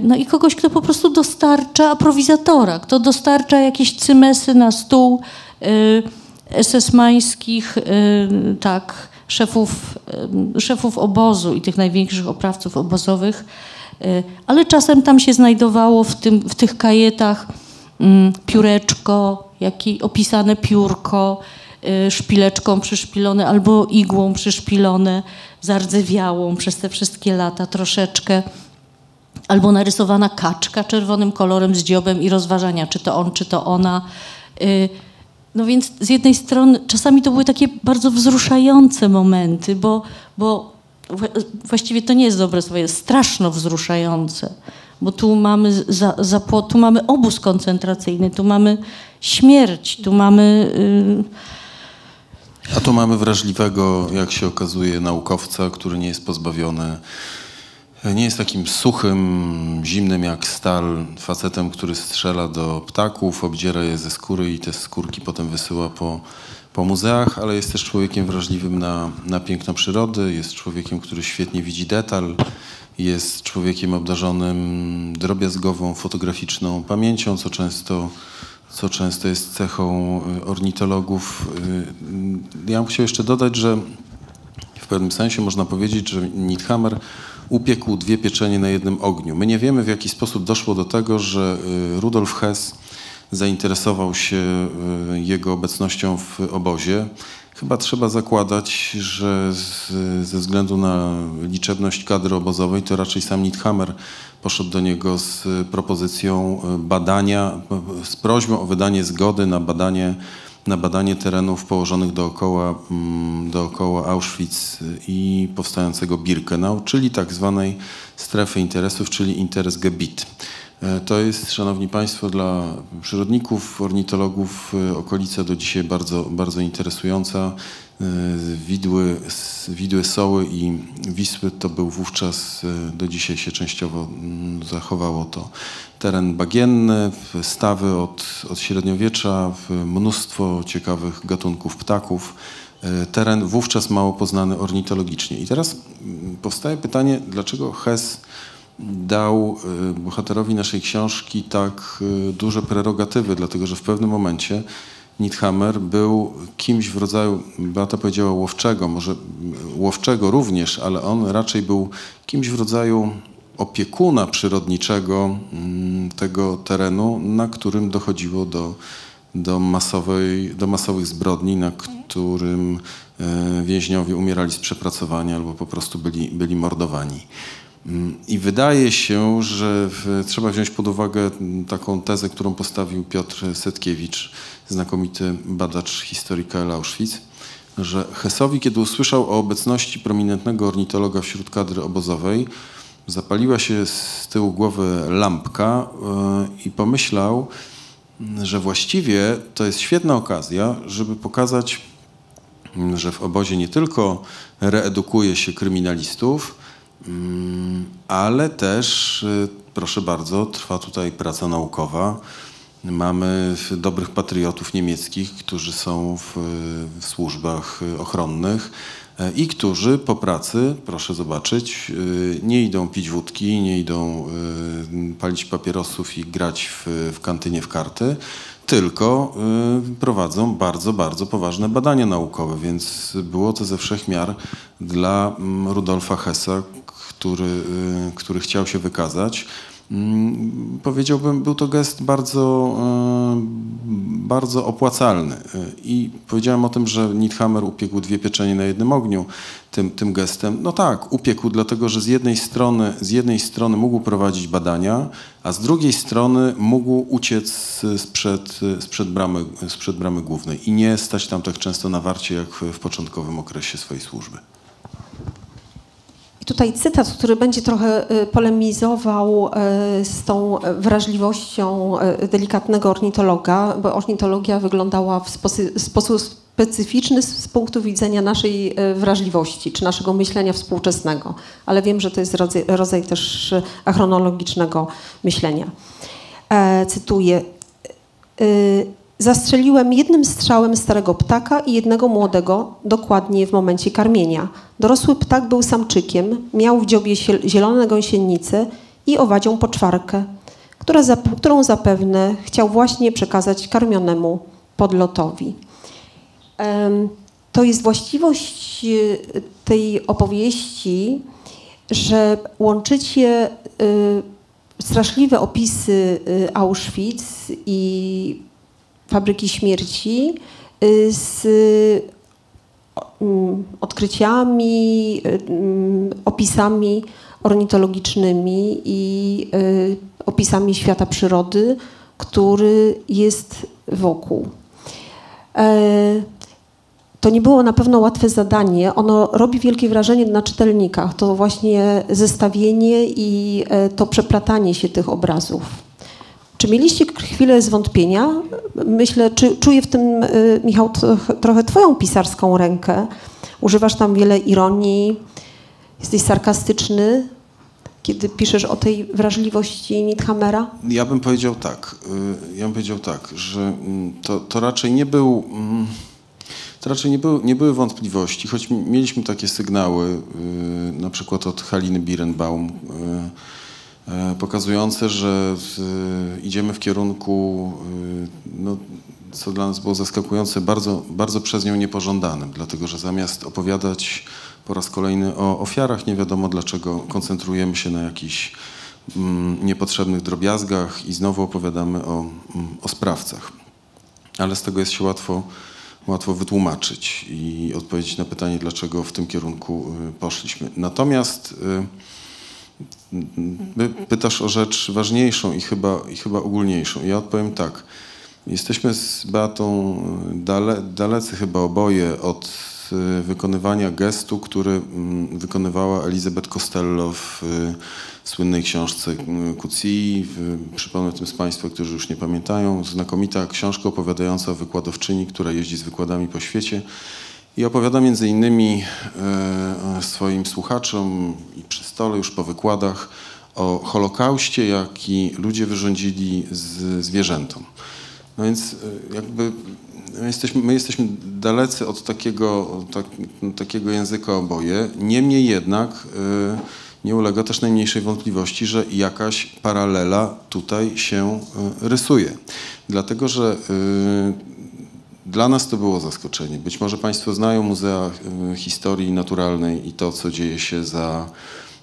no i kogoś, kto po prostu dostarcza aprowizatora, kto dostarcza jakieś cymesy na stół e, SS-mańskich, e, tak, szefów, szefów obozu i tych największych oprawców obozowych, ale czasem tam się znajdowało w, tym, w tych kajetach mm, pióreczko, jakie opisane piórko, szpileczką przyszpilone albo igłą przyszpilone, zardzewiałą przez te wszystkie lata troszeczkę albo narysowana kaczka czerwonym kolorem z dziobem i rozważania, czy to on, czy to ona. Y, no więc z jednej strony czasami to były takie bardzo wzruszające momenty, bo, bo właściwie to nie jest dobre słowo, jest straszno wzruszające, bo tu mamy, za, za, tu mamy obóz koncentracyjny, tu mamy śmierć, tu mamy... Yy... A tu mamy wrażliwego, jak się okazuje, naukowca, który nie jest pozbawiony nie jest takim suchym, zimnym jak stal facetem, który strzela do ptaków, obdziera je ze skóry i te skórki potem wysyła po, po muzeach, ale jest też człowiekiem wrażliwym na, na piękno przyrody, jest człowiekiem, który świetnie widzi detal, jest człowiekiem obdarzonym drobiazgową, fotograficzną pamięcią, co często, co często jest cechą y, ornitologów. Y, ja bym chciał jeszcze dodać, że w pewnym sensie można powiedzieć, że Nithammer upiekł dwie pieczenie na jednym ogniu. My nie wiemy, w jaki sposób doszło do tego, że y, Rudolf Hess zainteresował się y, jego obecnością w obozie. Chyba trzeba zakładać, że z, ze względu na liczebność kadry obozowej, to raczej sam Nithammer poszedł do niego z propozycją badania, z prośbą o wydanie zgody na badanie, na badanie terenów położonych dookoła, mm, dookoła Auschwitz i powstającego Birkenau, czyli tak zwanej strefy interesów, czyli Interesgebiet. E, To jest, Szanowni Państwo, dla przyrodników, ornitologów e, okolica do dzisiaj bardzo, bardzo interesująca. E, Widły, widły Soły i Wisły to był wówczas, e, do dzisiaj się częściowo mm, zachowało to teren bagienny, stawy od, od średniowiecza, mnóstwo ciekawych gatunków ptaków. E, Teren wówczas mało poznany ornitologicznie. I teraz mm, powstaje pytanie, dlaczego Hess dał y, bohaterowi naszej książki tak y, duże prerogatywy, dlatego że w pewnym momencie Nithammer był kimś w rodzaju, Beata powiedziała łowczego, może łowczego również, ale on raczej był kimś w rodzaju opiekuna przyrodniczego mm, tego terenu, na którym dochodziło do, do, masowej, do masowych zbrodni, na którym e, więźniowie umierali z przepracowania albo po prostu byli, byli mordowani. Mm, I wydaje się, że w, trzeba wziąć pod uwagę mm, taką tezę, którą postawił Piotr Setkiewicz, znakomity badacz historyka Auschwitz, że Hessowi, kiedy usłyszał o obecności prominentnego ornitologa wśród kadry obozowej, zapaliła się z tyłu głowy lampka yy, i pomyślał, że właściwie to jest świetna okazja, żeby pokazać, mm, że w obozie nie tylko reedukuje się kryminalistów, mm, ale też, y, proszę bardzo, trwa tutaj praca naukowa. Mamy dobrych patriotów niemieckich, którzy są w, w służbach ochronnych e, i którzy po pracy, proszę zobaczyć, y, nie idą pić wódki, nie idą y, palić papierosów i grać w, w kantynie w karty, tylko prowadzą bardzo, bardzo poważne badania naukowe, więc było to ze wszech miar dla mm, Rudolfa Hessa, który, który chciał się wykazać. Mm, Powiedziałbym, był to gest bardzo, y, bardzo opłacalny. Y, I powiedziałem o tym, że Nithammer upiekł dwie pieczenie na jednym ogniu tym, tym gestem. No tak, upiekł, dlatego że z jednej, strony, z jednej strony mógł prowadzić badania, a z drugiej strony mógł uciec sprzed, sprzed, bramy, sprzed bramy głównej i nie stać tam tak często na warcie, jak w początkowym okresie swojej służby. I tutaj cytat, który będzie trochę y, polemizował y, z tą wrażliwością y, delikatnego ornitologa, bo ornitologia wyglądała w sposób, specyficzny z, punktu widzenia naszej wrażliwości, czy naszego myślenia współczesnego. Ale wiem, że to jest rodzaj, rodzaj też achronologicznego myślenia. E, cytuję. Zastrzeliłem jednym strzałem starego ptaka i jednego młodego, dokładnie w momencie karmienia. Dorosły ptak był samczykiem, miał w dziobie zielone gąsienice i owadzią poczwarkę, którą zapewne chciał właśnie przekazać karmionemu podlotowi. To jest właściwość y, tej opowieści, że łączycie y, straszliwe opisy y, Auschwitz i fabryki śmierci y, z mm, odkryciami, y, mm, opisami ornitologicznymi i y, opisami świata przyrody, który jest wokół. E, To nie było na pewno łatwe zadanie. Ono robi wielkie wrażenie na czytelnikach. To właśnie zestawienie i e, to przeplatanie się tych obrazów. Czy mieliście chwilę zwątpienia? Myślę, czy czuję w tym, y, Michał, trochę- Twoją pisarską rękę. Używasz tam wiele ironii, jesteś sarkastyczny, kiedy piszesz o tej wrażliwości Nithamera. Ja bym powiedział tak, y, ja bym powiedział tak, że mm, to, to raczej nie był, mm, to raczej nie, był, nie były wątpliwości, choć mi- mieliśmy takie sygnały, y, na przykład od Haliny Birenbaum, pokazujące, że y, idziemy w kierunku, y, no, co dla nas było zaskakujące, bardzo, bardzo przez nią niepożądanym, dlatego że zamiast opowiadać po raz kolejny o ofiarach, nie wiadomo dlaczego koncentrujemy się na jakichś mm, niepotrzebnych drobiazgach i znowu opowiadamy o, mm, o sprawcach. Ale z tego jest się łatwo, łatwo wytłumaczyć i odpowiedzieć na pytanie, dlaczego w tym kierunku poszliśmy. Natomiast pytasz o rzecz ważniejszą i chyba, i chyba ogólniejszą. Ja odpowiem tak. Jesteśmy z Beatą dale, dalecy chyba oboje od y, wykonywania gestu, który mm, wykonywała Elizabeth Costello w słynnej książce Kucji. Przypomnę tym z Państwa, którzy już nie pamiętają. Znakomita książka opowiadająca o wykładowczyni, która jeździ z wykładami po świecie i opowiada między innymi e, swoim słuchaczom i przy stole już po wykładach o Holokauście, jaki ludzie wyrządzili z zwierzętom. No więc e, jakby my jesteśmy, my jesteśmy dalecy od takiego, tak, takiego języka oboje. Niemniej jednak e, nie ulega też najmniejszej wątpliwości, że jakaś paralela tutaj się rysuje. Dlatego, że dla nas to było zaskoczenie. Być może Państwo znają Muzea e, Historii Naturalnej i to, co dzieje się za,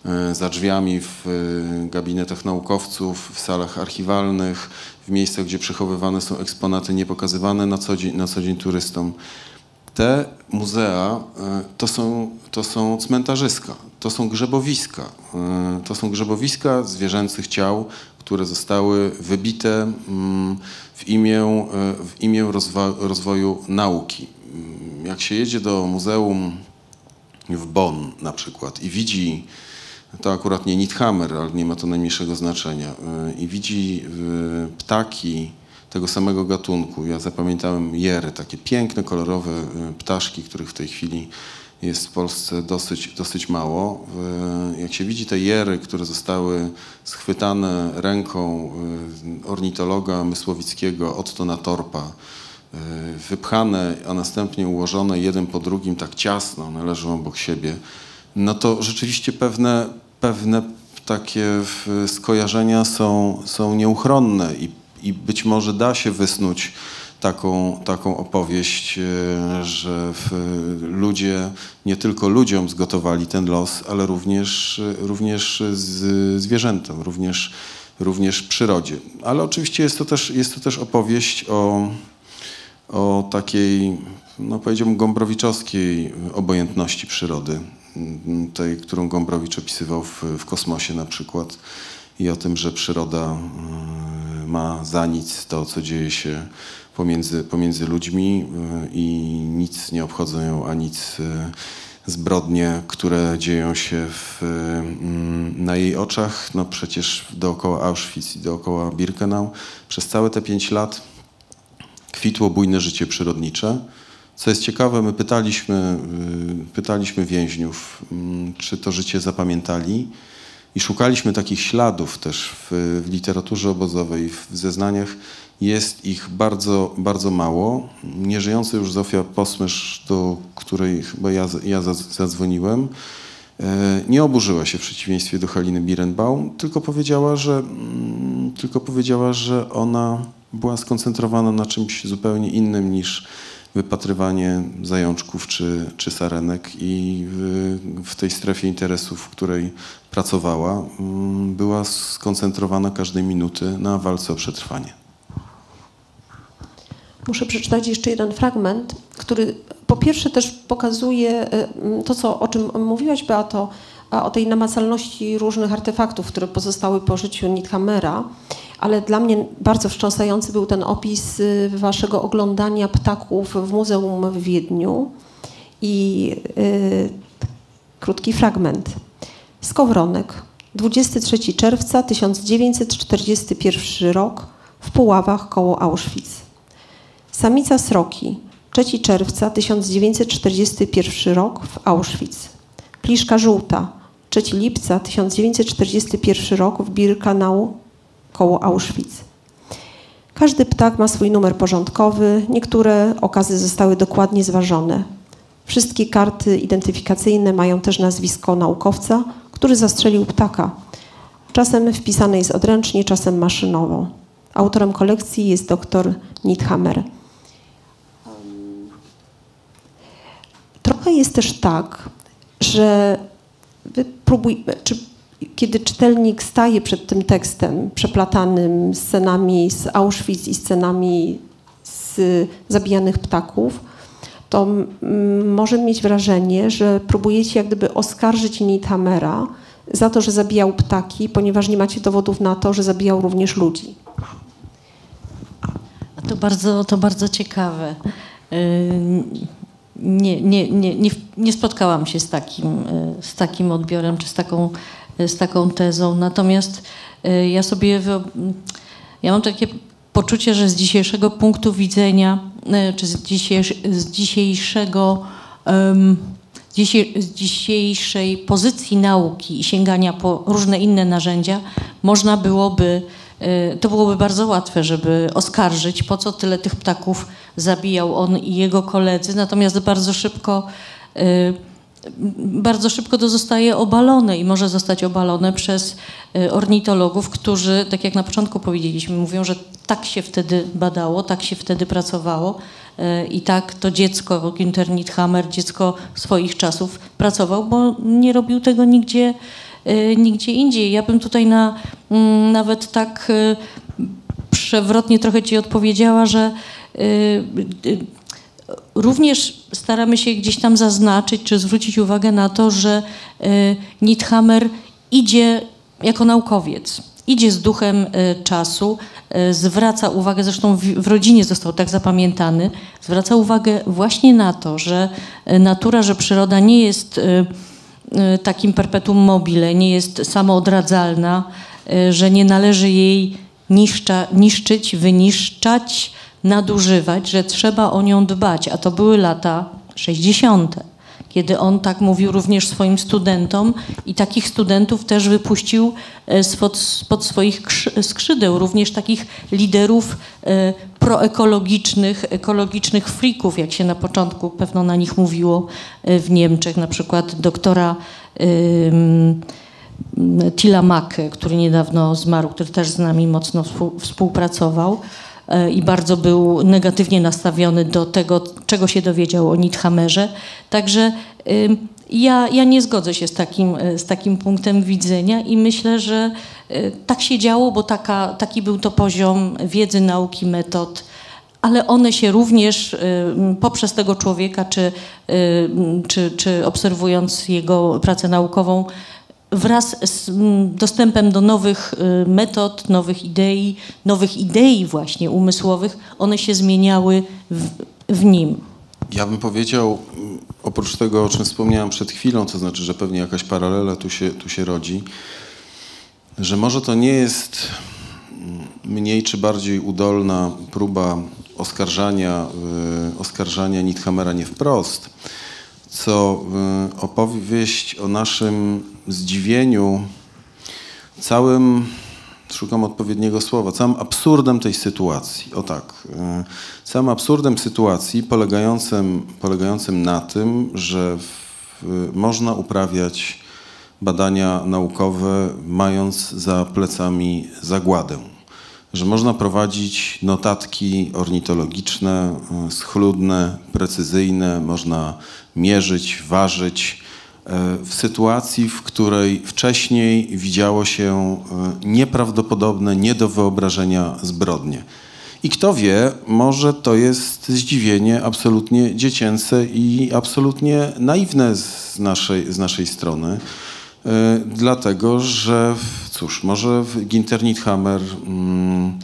e, za drzwiami w e, gabinetach naukowców, w salach archiwalnych, w miejscach, gdzie przechowywane są eksponaty niepokazywane na co dzień, na co dzień turystom. Te muzea to są, to są cmentarzyska, to są grzebowiska. To są grzebowiska zwierzęcych ciał, które zostały wybite mm, w imię, e, w imię rozwoju nauki. Mm, jak się jedzie do muzeum w Bonn na przykład i widzi, to akurat nie Nithammer, ale nie ma to najmniejszego znaczenia, e, i widzi e, ptaki tego samego gatunku. Ja zapamiętałem jery, takie piękne, kolorowe ptaszki, których w tej chwili jest w Polsce dosyć, dosyć mało. Jak się widzi te jery, które zostały schwytane ręką y, ornitologa Mysłowickiego Ottona Torpa, y, wypchane, a następnie ułożone jeden po drugim tak ciasno, one leżą obok siebie, no to rzeczywiście pewne, pewne takie skojarzenia są, są nieuchronne i, i być może da się wysnuć taką, taką opowieść, e, że ludzie, nie tylko ludziom zgotowali ten los, ale również, również z zwierzętom, również, również przyrodzie. Ale oczywiście jest to też, jest to też opowieść o, o takiej, no powiedziałbym, gombrowiczowskiej obojętności przyrody, tej, którą Gombrowicz opisywał w, w kosmosie na przykład i o tym, że przyroda e, ma za nic to, co dzieje się pomiędzy, pomiędzy ludźmi y, i nic nie obchodzą ją, a nic y, zbrodnie, które dzieją się w, mm, na jej oczach. No przecież dookoła Auschwitz i dookoła Birkenau przez całe te pięć lat kwitło bujne życie przyrodnicze. Co jest ciekawe, my pytaliśmy, pytaliśmy więźniów, mm, czy to życie zapamiętali i szukaliśmy takich śladów też w, w literaturze obozowej, w zeznaniach jest ich bardzo, bardzo mało. Nieżyjąca już Zofia Posmysz, do której chyba ja, ja zadzwoniłem, e, nie oburzyła się w przeciwieństwie do Haliny Birenbaum, tylko powiedziała, że, mm, tylko powiedziała, że ona była skoncentrowana na czymś zupełnie innym niż wypatrywanie zajączków czy, czy sarenek i w, w tej strefie interesów, w której pracowała, mm, była skoncentrowana każdej minuty na walce o przetrwanie. Muszę przeczytać jeszcze jeden fragment, który po pierwsze też pokazuje e, to, co, o czym mówiłaś, Beato, o tej namacalności różnych artefaktów, które pozostały po życiu Nithamera, ale dla mnie bardzo wstrząsający był ten opis e, waszego oglądania ptaków w muzeum w Wiedniu i yy, krótki fragment. Skowronek, 23 czerwca 1941 rok w Puławach koło Auschwitz. Samica sroki, 3 czerwca 1941 rok w Auschwitz. Pliszka żółta, 3 lipca 1941 rok w Birkenau koło Auschwitz. Każdy ptak ma swój numer porządkowy, niektóre okazy zostały dokładnie zważone. Wszystkie karty identyfikacyjne mają też nazwisko naukowca, który zastrzelił ptaka. Czasem wpisane jest odręcznie, czasem maszynowo. Autorem kolekcji jest dr Nithammer. Trochę jest też tak, że czy kiedy czytelnik staje przed tym tekstem przeplatanym scenami z Auschwitz i scenami z zabijanych ptaków, to może mieć wrażenie, że próbujecie jak gdyby oskarżyć Nithamera za to, że zabijał ptaki, ponieważ nie macie dowodów na to, że zabijał również ludzi. A to bardzo, to bardzo ciekawe. Yy, Nie, nie, nie, nie, nie spotkałam się z takim, yy, z takim odbiorem czy z taką, yy, z taką tezą. Natomiast yy, ja sobie ja mam takie poczucie, że z dzisiejszego punktu widzenia, czy z, z dzisiejszego z dzisiejszej pozycji nauki i sięgania po różne inne narzędzia, można byłoby to byłoby bardzo łatwe, żeby oskarżyć, po co tyle tych ptaków zabijał on i jego koledzy, natomiast bardzo szybko, y, bardzo szybko to zostaje obalone i może zostać obalone przez y, ornitologów, którzy, tak jak na początku powiedzieliśmy, mówią, że tak się wtedy badało, tak się wtedy pracowało i tak to dziecko, Günter Nithammer, dziecko swoich czasów pracował, bo nie robił tego nigdzie Y, nigdzie indziej. Ja bym tutaj na, mm, nawet tak y, przewrotnie trochę ci odpowiedziała, że y, również staramy się gdzieś tam zaznaczyć, czy zwrócić uwagę na to, że Nithammer idzie jako naukowiec, idzie z duchem czasu, zwraca uwagę, zresztą w, rodzinie został tak zapamiętany, zwraca uwagę właśnie na to, że natura, że przyroda nie jest Y, takim perpetuum mobile, nie jest samoodradzalna, y, że nie należy jej niszcza, niszczyć, wyniszczać, nadużywać, że trzeba o nią dbać. A to były lata 60 kiedy on tak mówił również swoim studentom i takich studentów też wypuścił e, spod, spod swoich skrzydeł, również takich liderów e, proekologicznych, ekologicznych frików, jak się na początku pewno na nich mówiło e, w Niemczech, na przykład doktora Tila Macke, który niedawno zmarł, który też z nami mocno współpracował. E, i bardzo był negatywnie nastawiony do tego, czego się dowiedział o Nithamerze. Także ja, ja nie zgodzę się z takim, e, z takim punktem widzenia i myślę, że e, tak się działo, bo taka, taki był to poziom wiedzy, nauki, metod ale one się również poprzez tego człowieka, czy, czy, czy obserwując jego pracę naukową, wraz z mm, dostępem do nowych y, metod, nowych idei, nowych idei właśnie umysłowych, one się zmieniały w, w nim. Ja bym powiedział, mm, oprócz tego, o czym wspomniałem przed chwilą, to znaczy, że pewnie jakaś paralela tu się, tu się rodzi, że może to nie jest mm, mniej czy bardziej udolna próba oskarżania, yy, oskarżania Nithamera nie wprost, co y, opowieść o naszym zdziwieniu całym, szukam odpowiedniego słowa, całym absurdem tej sytuacji. O tak, y, całym absurdem sytuacji polegającym, polegającym na tym, że w, można uprawiać badania naukowe mając za plecami zagładę że można prowadzić notatki ornitologiczne, y, schludne, precyzyjne, można mierzyć, ważyć e, w sytuacji, w której wcześniej widziało się e, nieprawdopodobne, nie do wyobrażenia zbrodnie. I kto wie, może to jest zdziwienie absolutnie dziecięce i absolutnie naiwne z naszej, z naszej strony, e, dlatego że, cóż, może Ginter Nithammer... Mm,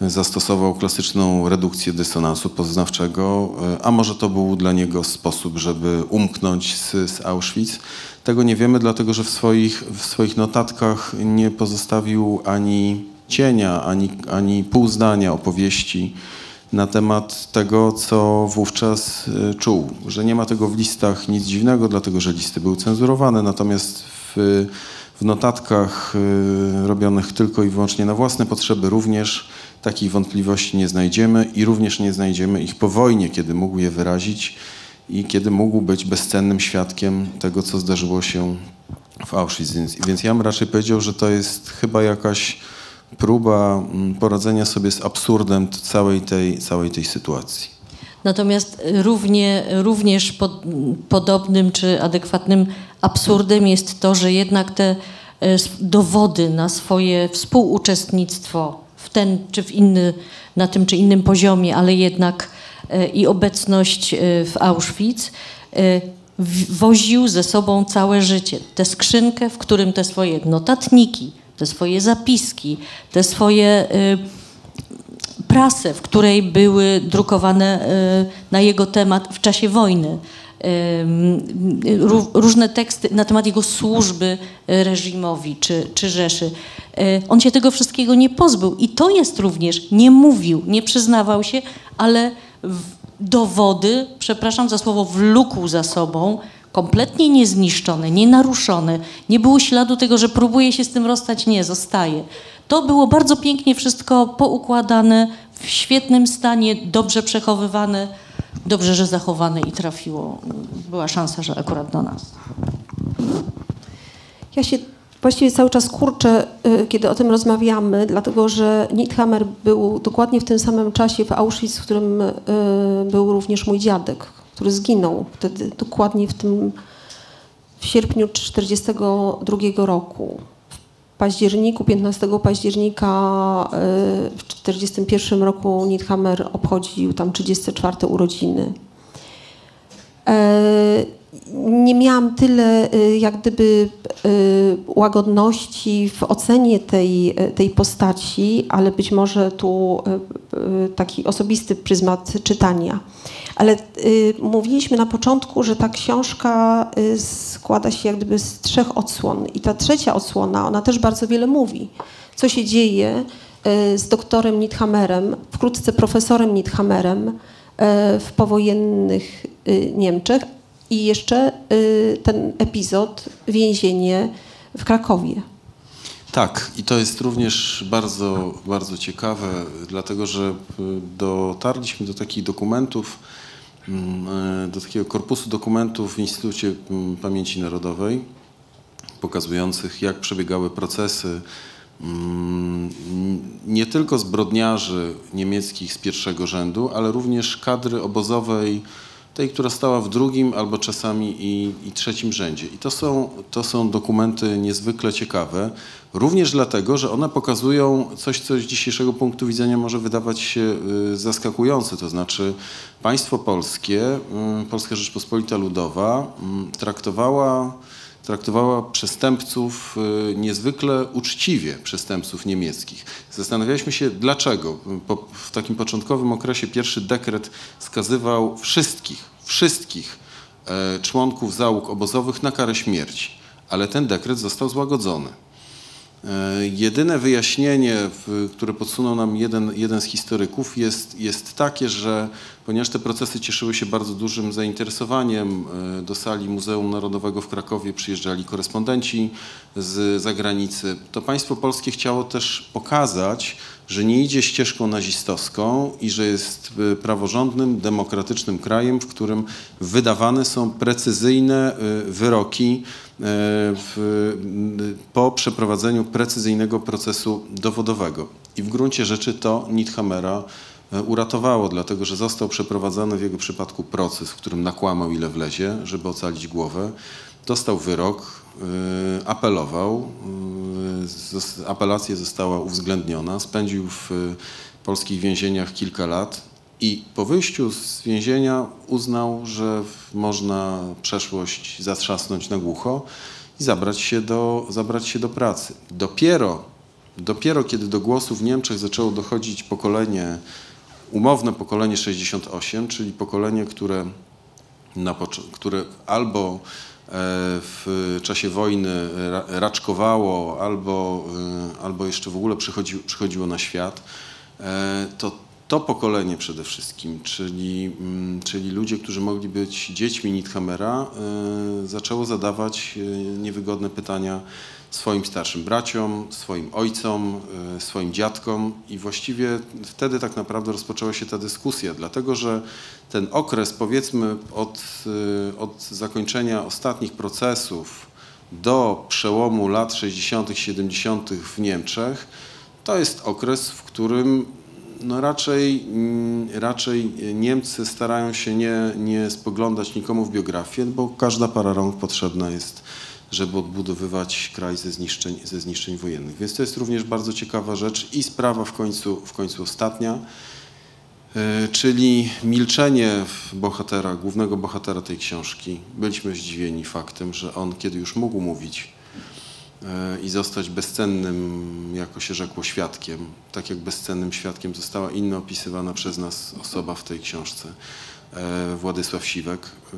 zastosował klasyczną redukcję dysonansu poznawczego, e, a może to był dla niego sposób, żeby umknąć z, z Auschwitz. Tego nie wiemy, dlatego że w swoich, w swoich notatkach nie pozostawił ani cienia, ani, ani pół zdania opowieści na temat tego, co wówczas e, czuł. Że nie ma tego w listach nic dziwnego, dlatego że listy były cenzurowane, natomiast w, w notatkach e, robionych tylko i wyłącznie na własne potrzeby również Takich wątpliwości nie znajdziemy i również nie znajdziemy ich po wojnie, kiedy mógł je wyrazić i kiedy mógł być bezcennym świadkiem tego, co zdarzyło się w Auschwitz. Więc, więc ja bym raczej powiedział, że to jest chyba jakaś próba mm, poradzenia sobie z absurdem całej tej, całej tej sytuacji. Natomiast równie, również pod, podobnym czy adekwatnym absurdem jest to, że jednak te e, dowody na swoje współuczestnictwo w ten czy w inny, na tym czy innym poziomie, ale jednak e, i obecność w Auschwitz, woził ze sobą całe życie. Tę skrzynkę, w którym te swoje notatniki, te swoje zapiski, te swoje prasę, w której były drukowane na jego temat w czasie wojny różne teksty na temat jego służby reżimowi czy, czy Rzeszy. On się tego wszystkiego nie pozbył i to jest również, nie mówił, nie przyznawał się, ale dowody, przepraszam za słowo, wlókł za sobą, kompletnie niezniszczone, nienaruszone. Nie było śladu tego, że próbuje się z tym rozstać, nie, zostaje. To było bardzo pięknie wszystko poukładane, w świetnym stanie, dobrze przechowywane dobrze, że zachowane i trafiło. Była szansa, że akurat do nas. Ja się właściwie cały czas kurczę, y, kiedy o tym rozmawiamy, dlatego że Nithammer był dokładnie w tym samym czasie w Auschwitz, w którym y, był również mój dziadek, który zginął wtedy dokładnie w tym w sierpniu 1942 roku październiku, 15 października e, w 1941 roku Nithammer obchodził tam 34 urodziny. E, nie miałam tyle e, jak gdyby łagodności w ocenie tej, tej postaci, ale być może tu taki osobisty pryzmat czytania. Ale y, mówiliśmy na początku, że ta książka y, składa się jak gdyby z trzech odsłon. I ta trzecia odsłona, ona też bardzo wiele mówi. Co się dzieje y, z doktorem Nithammerem, wkrótce profesorem Nithammerem y, w powojennych y, Niemczech i jeszcze y, ten epizod, więzienie w Krakowie. Tak, i to jest również bardzo, bardzo ciekawe, dlatego że dotarliśmy do takich dokumentów, do takiego korpusu dokumentów w Instytucie mm, Pamięci Narodowej, pokazujących, jak przebiegały procesy mm, nie tylko zbrodniarzy niemieckich z pierwszego rzędu, ale również kadry obozowej, tej, która stała w drugim albo czasami i, i trzecim rzędzie. I to są, to są dokumenty niezwykle ciekawe, również dlatego, że one pokazują coś, co z dzisiejszego punktu widzenia może wydawać się y, zaskakujące, to znaczy państwo polskie, y, Polska Rzeczpospolita Ludowa y, traktowała traktowała przestępców niezwykle uczciwie, przestępców niemieckich. Zastanawialiśmy się, dlaczego. Po, w takim początkowym okresie pierwszy dekret skazywał wszystkich, wszystkich e, członków załóg obozowych na karę śmierci, ale ten dekret został złagodzony. E, jedyne wyjaśnienie, które podsunął nam jeden, jeden z historyków, jest, jest takie, że ponieważ te procesy cieszyły się bardzo dużym zainteresowaniem, e, do sali Muzeum Narodowego w Krakowie przyjeżdżali korespondenci z zagranicy, to państwo polskie chciało też pokazać, że nie idzie ścieżką nazistowską i że jest e, praworządnym, demokratycznym krajem, w którym wydawane są precyzyjne wyroki E, w, po przeprowadzeniu precyzyjnego procesu dowodowego. I w gruncie rzeczy to Nithamera uratowało, dlatego że został przeprowadzony w jego przypadku proces, w którym nakłamał ile wlezie, żeby ocalić głowę. Dostał wyrok, e, apelował, apelacja została uwzględniona, spędził w polskich więzieniach kilka lat, i po wyjściu z więzienia uznał, że można przeszłość zatrzasnąć na głucho i zabrać się do, zabrać się do pracy. Dopiero, dopiero kiedy do głosu w Niemczech zaczęło dochodzić pokolenie, umowne pokolenie 68, czyli pokolenie, które, które albo e, w czasie wojny raczkowało, albo, e, albo jeszcze w ogóle przychodzi, przychodziło na świat, e, to to pokolenie przede wszystkim, czyli, mm, czyli ludzie, którzy mogli być dziećmi Nithamera, zaczęło zadawać niewygodne pytania swoim starszym braciom, swoim ojcom, y, swoim dziadkom i właściwie wtedy tak naprawdę rozpoczęła się ta dyskusja, dlatego że ten okres powiedzmy od, od zakończenia ostatnich procesów do przełomu lat 60., 70. w Niemczech, to jest okres, w którym no raczej, mm, raczej Niemcy starają się nie, nie spoglądać nikomu w biografię, bo każda para rąk potrzebna jest żeby odbudowywać kraj ze zniszczeń, ze zniszczeń wojennych. Więc to jest również bardzo ciekawa rzecz i sprawa w końcu, w końcu ostatnia, e, czyli milczenie bohatera, głównego bohatera tej książki. Byliśmy zdziwieni faktem, że on, kiedy już mógł mówić e, i zostać bezcennym, jako się rzekło, świadkiem, tak jak bezcennym świadkiem została inna opisywana przez nas osoba w tej książce. E, Władysław Siwek. E,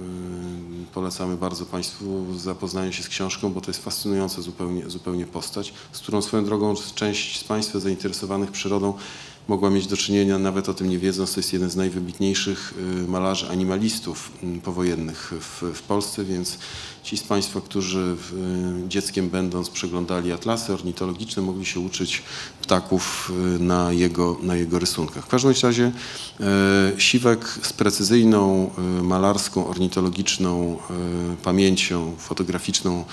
polecamy bardzo Państwu zapoznanie się z książką, bo to jest fascynująca zupełnie, zupełnie postać, z którą swoją drogą część z Państwa zainteresowanych przyrodą mogła mieć do czynienia, nawet o tym nie wiedząc, to jest jeden z najwybitniejszych y, malarzy animalistów mm, powojennych w, w Polsce, więc ci z Państwa, którzy y, dzieckiem będąc przeglądali atlasy ornitologiczne, mogli się uczyć ptaków y, na jego, na jego rysunkach. W każdym razie Siwek z precyzyjną malarską, ornitologiczną pamięcią fotograficzną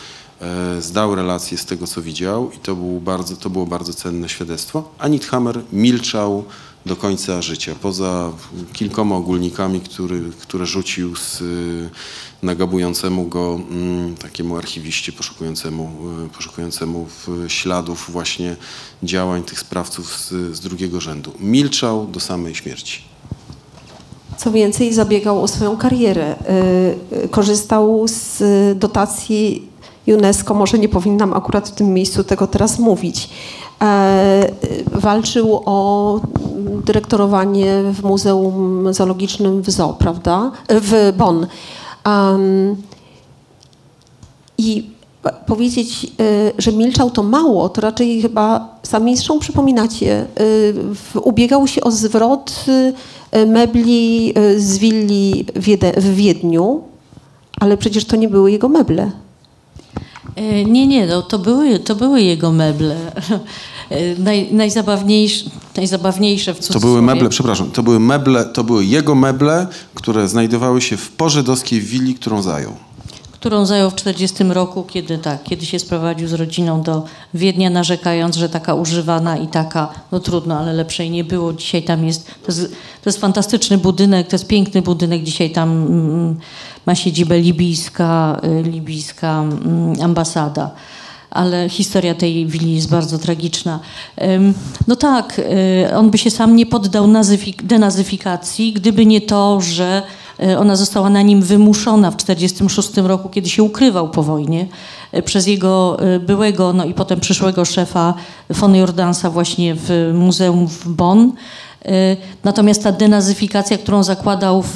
zdał relację z tego, co widział i to, był bardzo, to było bardzo cenne świadectwo. A Nithammer milczał do końca życia, poza kilkoma ogólnikami, który, które rzucił z nagabującemu go mm, takiemu archiwiście poszukującemu, e, poszukującemu śladów właśnie działań tych sprawców z, z drugiego rzędu. Milczał do samej śmierci. Co więcej, zabiegał o swoją karierę. E, korzystał z dotacji UNESCO, może nie powinnam akurat w tym miejscu tego teraz mówić. E, walczył o dyrektorowanie w Muzeum Zoologicznym w Zoo, prawda? W Bonn. I powiedzieć, e, że milczał to mało, to raczej chyba sami zresztą przypominacie, e, ubiegał się o zwrot e, mebli z willi w Wiedniu, ale przecież to nie były jego meble. E, nie, nie, no, to, były, to były jego meble. E, naj, najzabawniejsze, najzabawniejsze w cudzysłowie. To były meble, przepraszam, to były meble, to były jego meble, które znajdowały się w pożydowskiej willi, którą zajął. Którą zajął w 40 roku, kiedy tak, kiedy się sprowadził z rodziną do Wiednia, narzekając, że taka używana i taka, no trudno, ale lepszej nie było. Dzisiaj tam jest, to jest, to jest fantastyczny budynek, to jest piękny budynek, dzisiaj tam mm, ma siedzibę libijska, y, libijska mm, ambasada ale historia tej willi jest bardzo tragiczna. No tak, y, on by się sam nie poddał denazyfikacji, gdyby nie to, że ona została na nim wymuszona w 1946 roku, kiedy się ukrywał po wojnie przez jego byłego, no i potem przyszłego szefa von Jordansa właśnie w muzeum w Bonn. Y, natomiast ta denazyfikacja, którą zakładał w,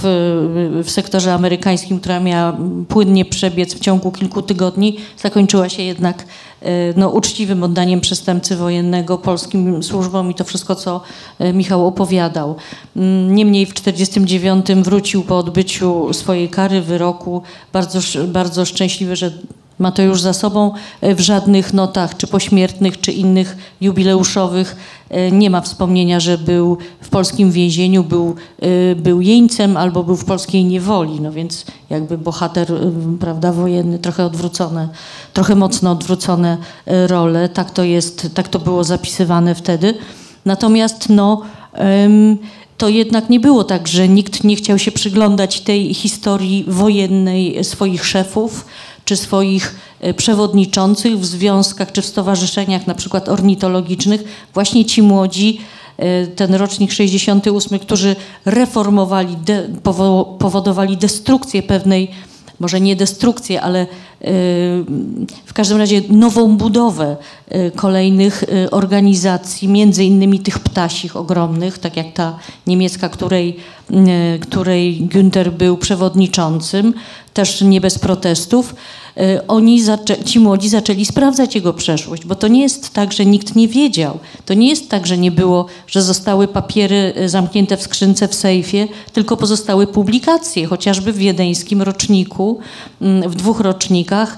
w sektorze amerykańskim, która miała płynnie przebiec w ciągu kilku tygodni, zakończyła się jednak y, no, uczciwym oddaniem przestępcy wojennego polskim służbom i to wszystko, co y, Michał opowiadał. Mm, niemniej w 1949 wrócił po odbyciu swojej kary, wyroku, bardzo, bardzo szczęśliwy, że ma to już za sobą. W żadnych notach, czy pośmiertnych, czy innych jubileuszowych E, nie ma wspomnienia, że był w polskim więzieniu, był, e, był jeńcem albo był w polskiej niewoli. No więc jakby bohater e, prawda, wojenny, trochę odwrócone, trochę mocno odwrócone role. Tak to jest, tak to było zapisywane wtedy. Natomiast no, to jednak nie było tak, że nikt nie chciał się przyglądać tej historii wojennej swoich szefów czy swoich e, przewodniczących w związkach czy w stowarzyszeniach na przykład ornitologicznych, właśnie ci młodzi, e, ten rocznik 68, którzy reformowali, de, powodowali destrukcję pewnej, może nie destrukcję, ale e, w każdym razie nową budowę kolejnych organizacji, między innymi tych ptasich ogromnych, tak jak ta niemiecka, której, której Günther był przewodniczącym, też nie bez protestów, e, oni, ci młodzi zaczęli sprawdzać jego przeszłość, bo to nie jest tak, że nikt nie wiedział. To nie jest tak, że nie było, że zostały papiery e, zamknięte w skrzynce w sejfie, tylko pozostały publikacje, chociażby w wiedeńskim roczniku, mm, w dwóch rocznikach, e,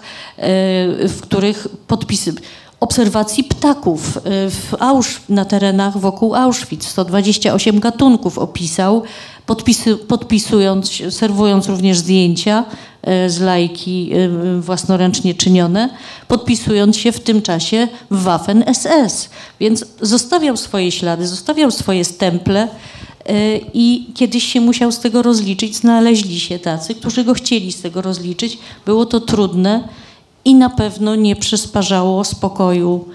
w których podpisy obserwacji ptaków w Ausch, na terenach wokół Auschwitz. 128 gatunków opisał podpisy, podpisując, serwując również zdjęcia e, z lajki e, własnoręcznie czynione, podpisując się w tym czasie w Waffen SS. Więc zostawiał swoje ślady, zostawiał swoje stemple e, i kiedyś się musiał z tego rozliczyć. Znaleźli się tacy, którzy go chcieli z tego rozliczyć. Było to trudne i na pewno nie przysparzało spokoju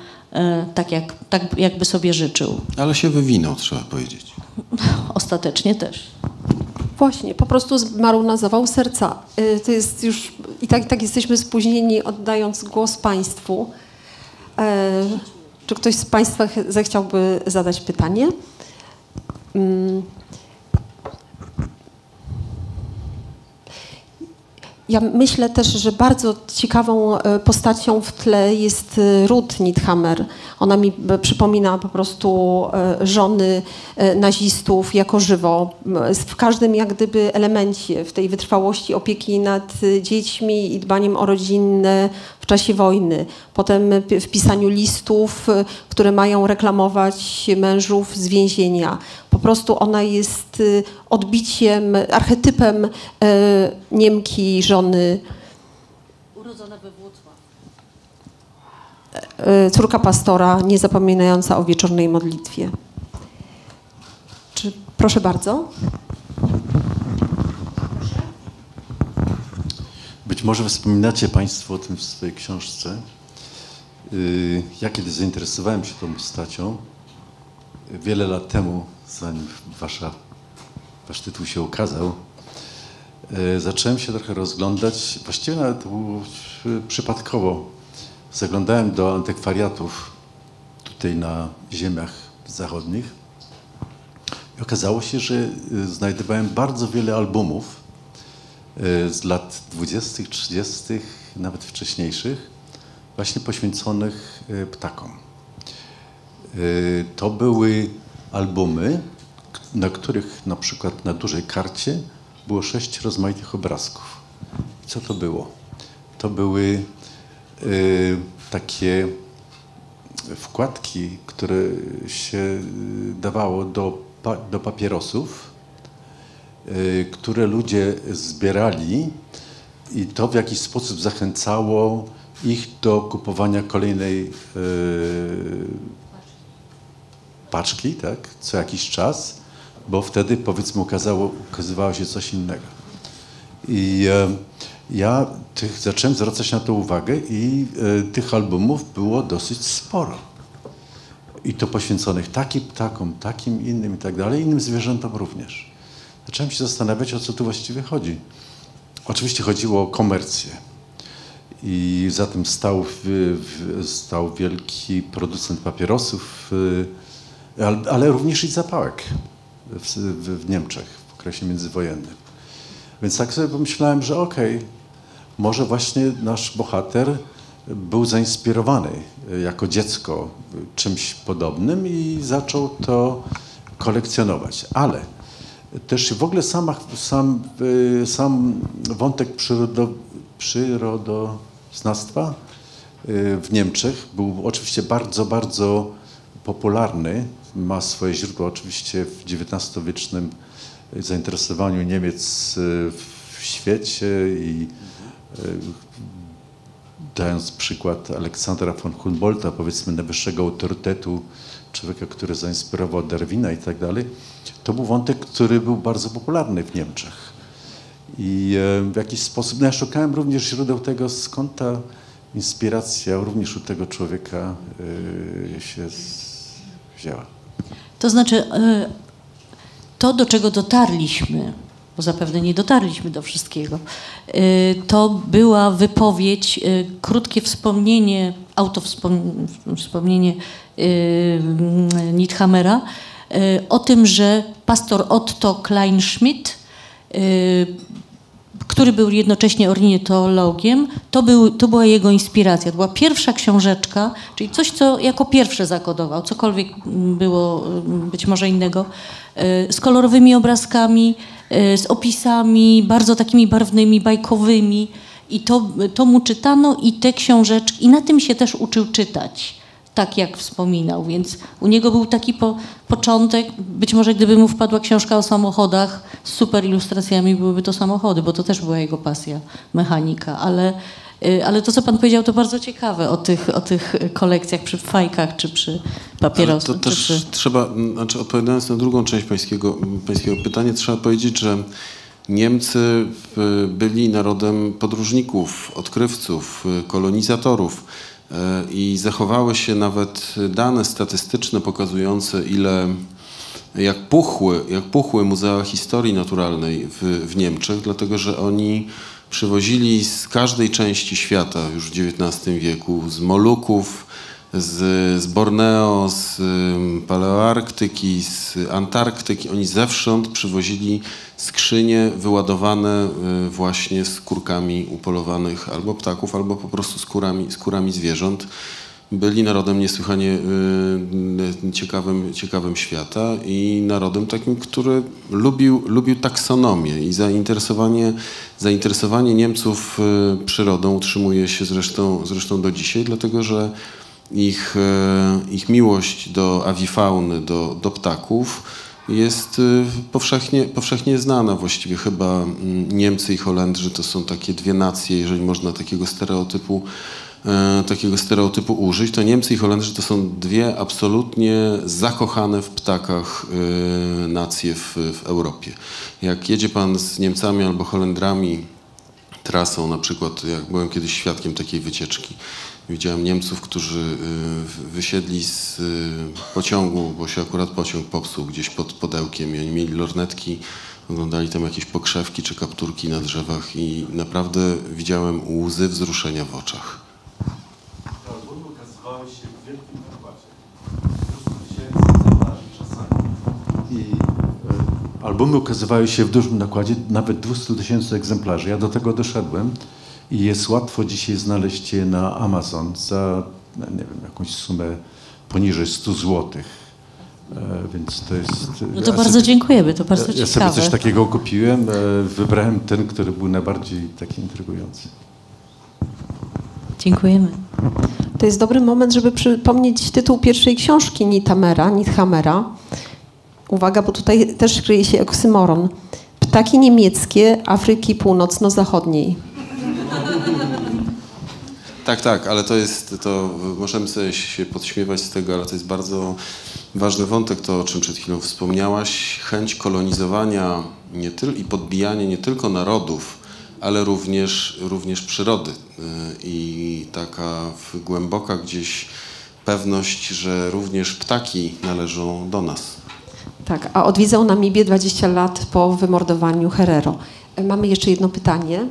tak, jak, tak jakby sobie życzył. Ale się wywinął, trzeba powiedzieć. *laughs* Ostatecznie też. Właśnie, po prostu zmarł na zawał serca. Y, To jest już, i tak, i tak jesteśmy spóźnieni, oddając głos Państwu. E, Czy ktoś z Państwa ch- zechciałby zadać pytanie? Ja myślę też, że bardzo ciekawą e, postacią w tle jest e, Ruth Nithammer. Ona mi e, przypomina po prostu żony nazistów jako żywo. W każdym jak gdyby elemencie, w tej wytrwałości opieki nad dziećmi i dbaniem o rodzinę w czasie wojny. Potem e, w pisaniu listów, e, które mają reklamować mężów z więzienia. Po prostu ona jest e, odbiciem, archetypem e, Niemki, żony Urodzona we Włocław. e, córka pastora, niezapominająca o wieczornej modlitwie. Czy, proszę bardzo. Być może wspominacie Państwo o tym w swojej książce. Yy, Ja kiedy zainteresowałem się tą postacią, wiele lat temu, zanim wasza, wasz tytuł się ukazał, yy, zacząłem się trochę rozglądać, właściwie nawet przypadkowo. Zaglądałem do antykwariatów tutaj na ziemiach zachodnich i okazało się, że yy, znajdowałem bardzo wiele albumów, y, z lat 20., 30., nawet wcześniejszych, właśnie poświęconych y, ptakom. Y, To były albumy, na których na przykład na dużej karcie było sześć rozmaitych obrazków. Co to było? To były y, takie wkładki, które się y, dawało do, do papierosów, y, które ludzie zbierali i to w jakiś sposób zachęcało ich do kupowania kolejnej y, paczki, tak, co jakiś czas, bo wtedy powiedzmy ukazało, ukazywało się coś innego. I e, ja tych, zacząłem zwracać na to uwagę i e, tych albumów było dosyć sporo. I to poświęconych takim ptakom, takim innym i tak dalej, innym zwierzętom również. Zacząłem się zastanawiać, o co tu właściwie chodzi. Oczywiście chodziło o komercję. I za tym stał, stał wielki producent papierosów, y, ale, również i zapałek w, w, Niemczech w okresie międzywojennym. Więc tak sobie pomyślałem, że okej, może właśnie nasz bohater był zainspirowany jako dziecko czymś podobnym i zaczął to kolekcjonować. Ale też w ogóle sama, sam, y, sam wątek przyrodo, przyrodoznawstwa y, w Niemczech był oczywiście bardzo, bardzo popularny. Ma swoje źródła oczywiście w XIX-wiecznym zainteresowaniu Niemiec y, w świecie i dając przykład Aleksandra von Humboldta, powiedzmy najwyższego autorytetu, człowieka, który zainspirował Darwina i tak dalej, to był wątek, który był bardzo popularny w Niemczech. I e, w jakiś sposób, no ja szukałem również źródeł tego, skąd ta inspiracja również u tego człowieka e, się wzięła. To znaczy, e, to do czego dotarliśmy, bo zapewne nie dotarliśmy do wszystkiego, to była wypowiedź, krótkie wspomnienie, autowspomnienie Nithamera e, o tym, że pastor Otto Kleinschmidt e, który był jednocześnie ornitologiem, to, był, to była jego inspiracja. To była pierwsza książeczka, czyli coś, co jako pierwsze zakodował, cokolwiek było być może innego, z kolorowymi obrazkami, z opisami bardzo takimi barwnymi, bajkowymi. I to, to mu czytano i te książeczki, i na tym się też uczył czytać tak jak wspominał, więc u niego był taki po, początek, być może gdyby mu wpadła książka o samochodach z super ilustracjami, byłyby to samochody, bo to też była jego pasja, mechanika, ale, y, ale to, co pan powiedział, to bardzo ciekawe o tych, o tych kolekcjach przy fajkach, czy przy Ale papierosach, to też przy... trzeba, znaczy odpowiadając na drugą część pańskiego, pańskiego pytania, trzeba powiedzieć, że Niemcy byli narodem podróżników, odkrywców, kolonizatorów i zachowały się nawet dane statystyczne pokazujące, ile jak puchły, jak puchły Muzea Historii Naturalnej w, w Niemczech, dlatego że oni przywozili z każdej części świata już w XIX wieku, z Moluków, z, z Borneo, z Paleoarktyki, z Antarktyki. Oni zewsząd przywozili skrzynie wyładowane y, właśnie skórkami upolowanych albo ptaków, albo po prostu skórami, skórami zwierząt. Byli narodem niesłychanie y, ciekawym, ciekawym świata i narodem takim, który lubił, lubił taksonomię i zainteresowanie, zainteresowanie Niemców y, przyrodą utrzymuje się zresztą, zresztą do dzisiaj, dlatego że ich, y, ich miłość do awifauny, do, do ptaków jest y, powszechnie, powszechnie znana. Właściwie chyba mm, Niemcy i Holendrzy to są takie dwie nacje, jeżeli można takiego stereotypu e, takiego stereotypu użyć, to Niemcy i Holendrzy to są dwie absolutnie zakochane w ptakach e, nacje w, w Europie. Jak jedzie pan z Niemcami albo Holendrami trasą, na przykład jak byłem kiedyś świadkiem takiej wycieczki, widziałem Niemców, którzy y, wysiedli z y, pociągu, bo się akurat pociąg popsuł gdzieś pod Podełkiem i oni mieli lornetki, oglądali tam jakieś pokrzewki czy kapturki na drzewach i naprawdę widziałem łzy wzruszenia w oczach. Albumy ukazywały się w wielkim nakładzie. 200 tysięcy egzemplarzy czasami. I albumy ukazywały się w dużym nakładzie, nawet 200 tysięcy egzemplarzy. Ja do tego doszedłem i jest łatwo dzisiaj znaleźć je na Amazon za, no, nie wiem, jakąś sumę poniżej 100 złotych. E, Więc to jest... No to bardzo dziękujemy, to bardzo ja, ja sobie ciekawe. coś takiego kupiłem, e, wybrałem ten, który był najbardziej taki intrygujący. Dziękujemy. To jest dobry moment, żeby przypomnieć tytuł pierwszej książki Nitamera, Nithamera. Uwaga, bo tutaj też kryje się oksymoron. Ptaki niemieckie Afryki Północno-Zachodniej. Tak, tak, ale to jest, to możemy sobie się podśmiewać z tego, ale to jest bardzo ważny wątek, to o czym przed chwilą wspomniałaś, chęć kolonizowania nie tyl, i podbijanie nie tylko narodów, ale również, również przyrody Y, i taka głęboka gdzieś pewność, że również ptaki należą do nas. Tak, a odwiedzał Namibię 20 lat po wymordowaniu Herero. E, Mamy jeszcze jedno pytanie.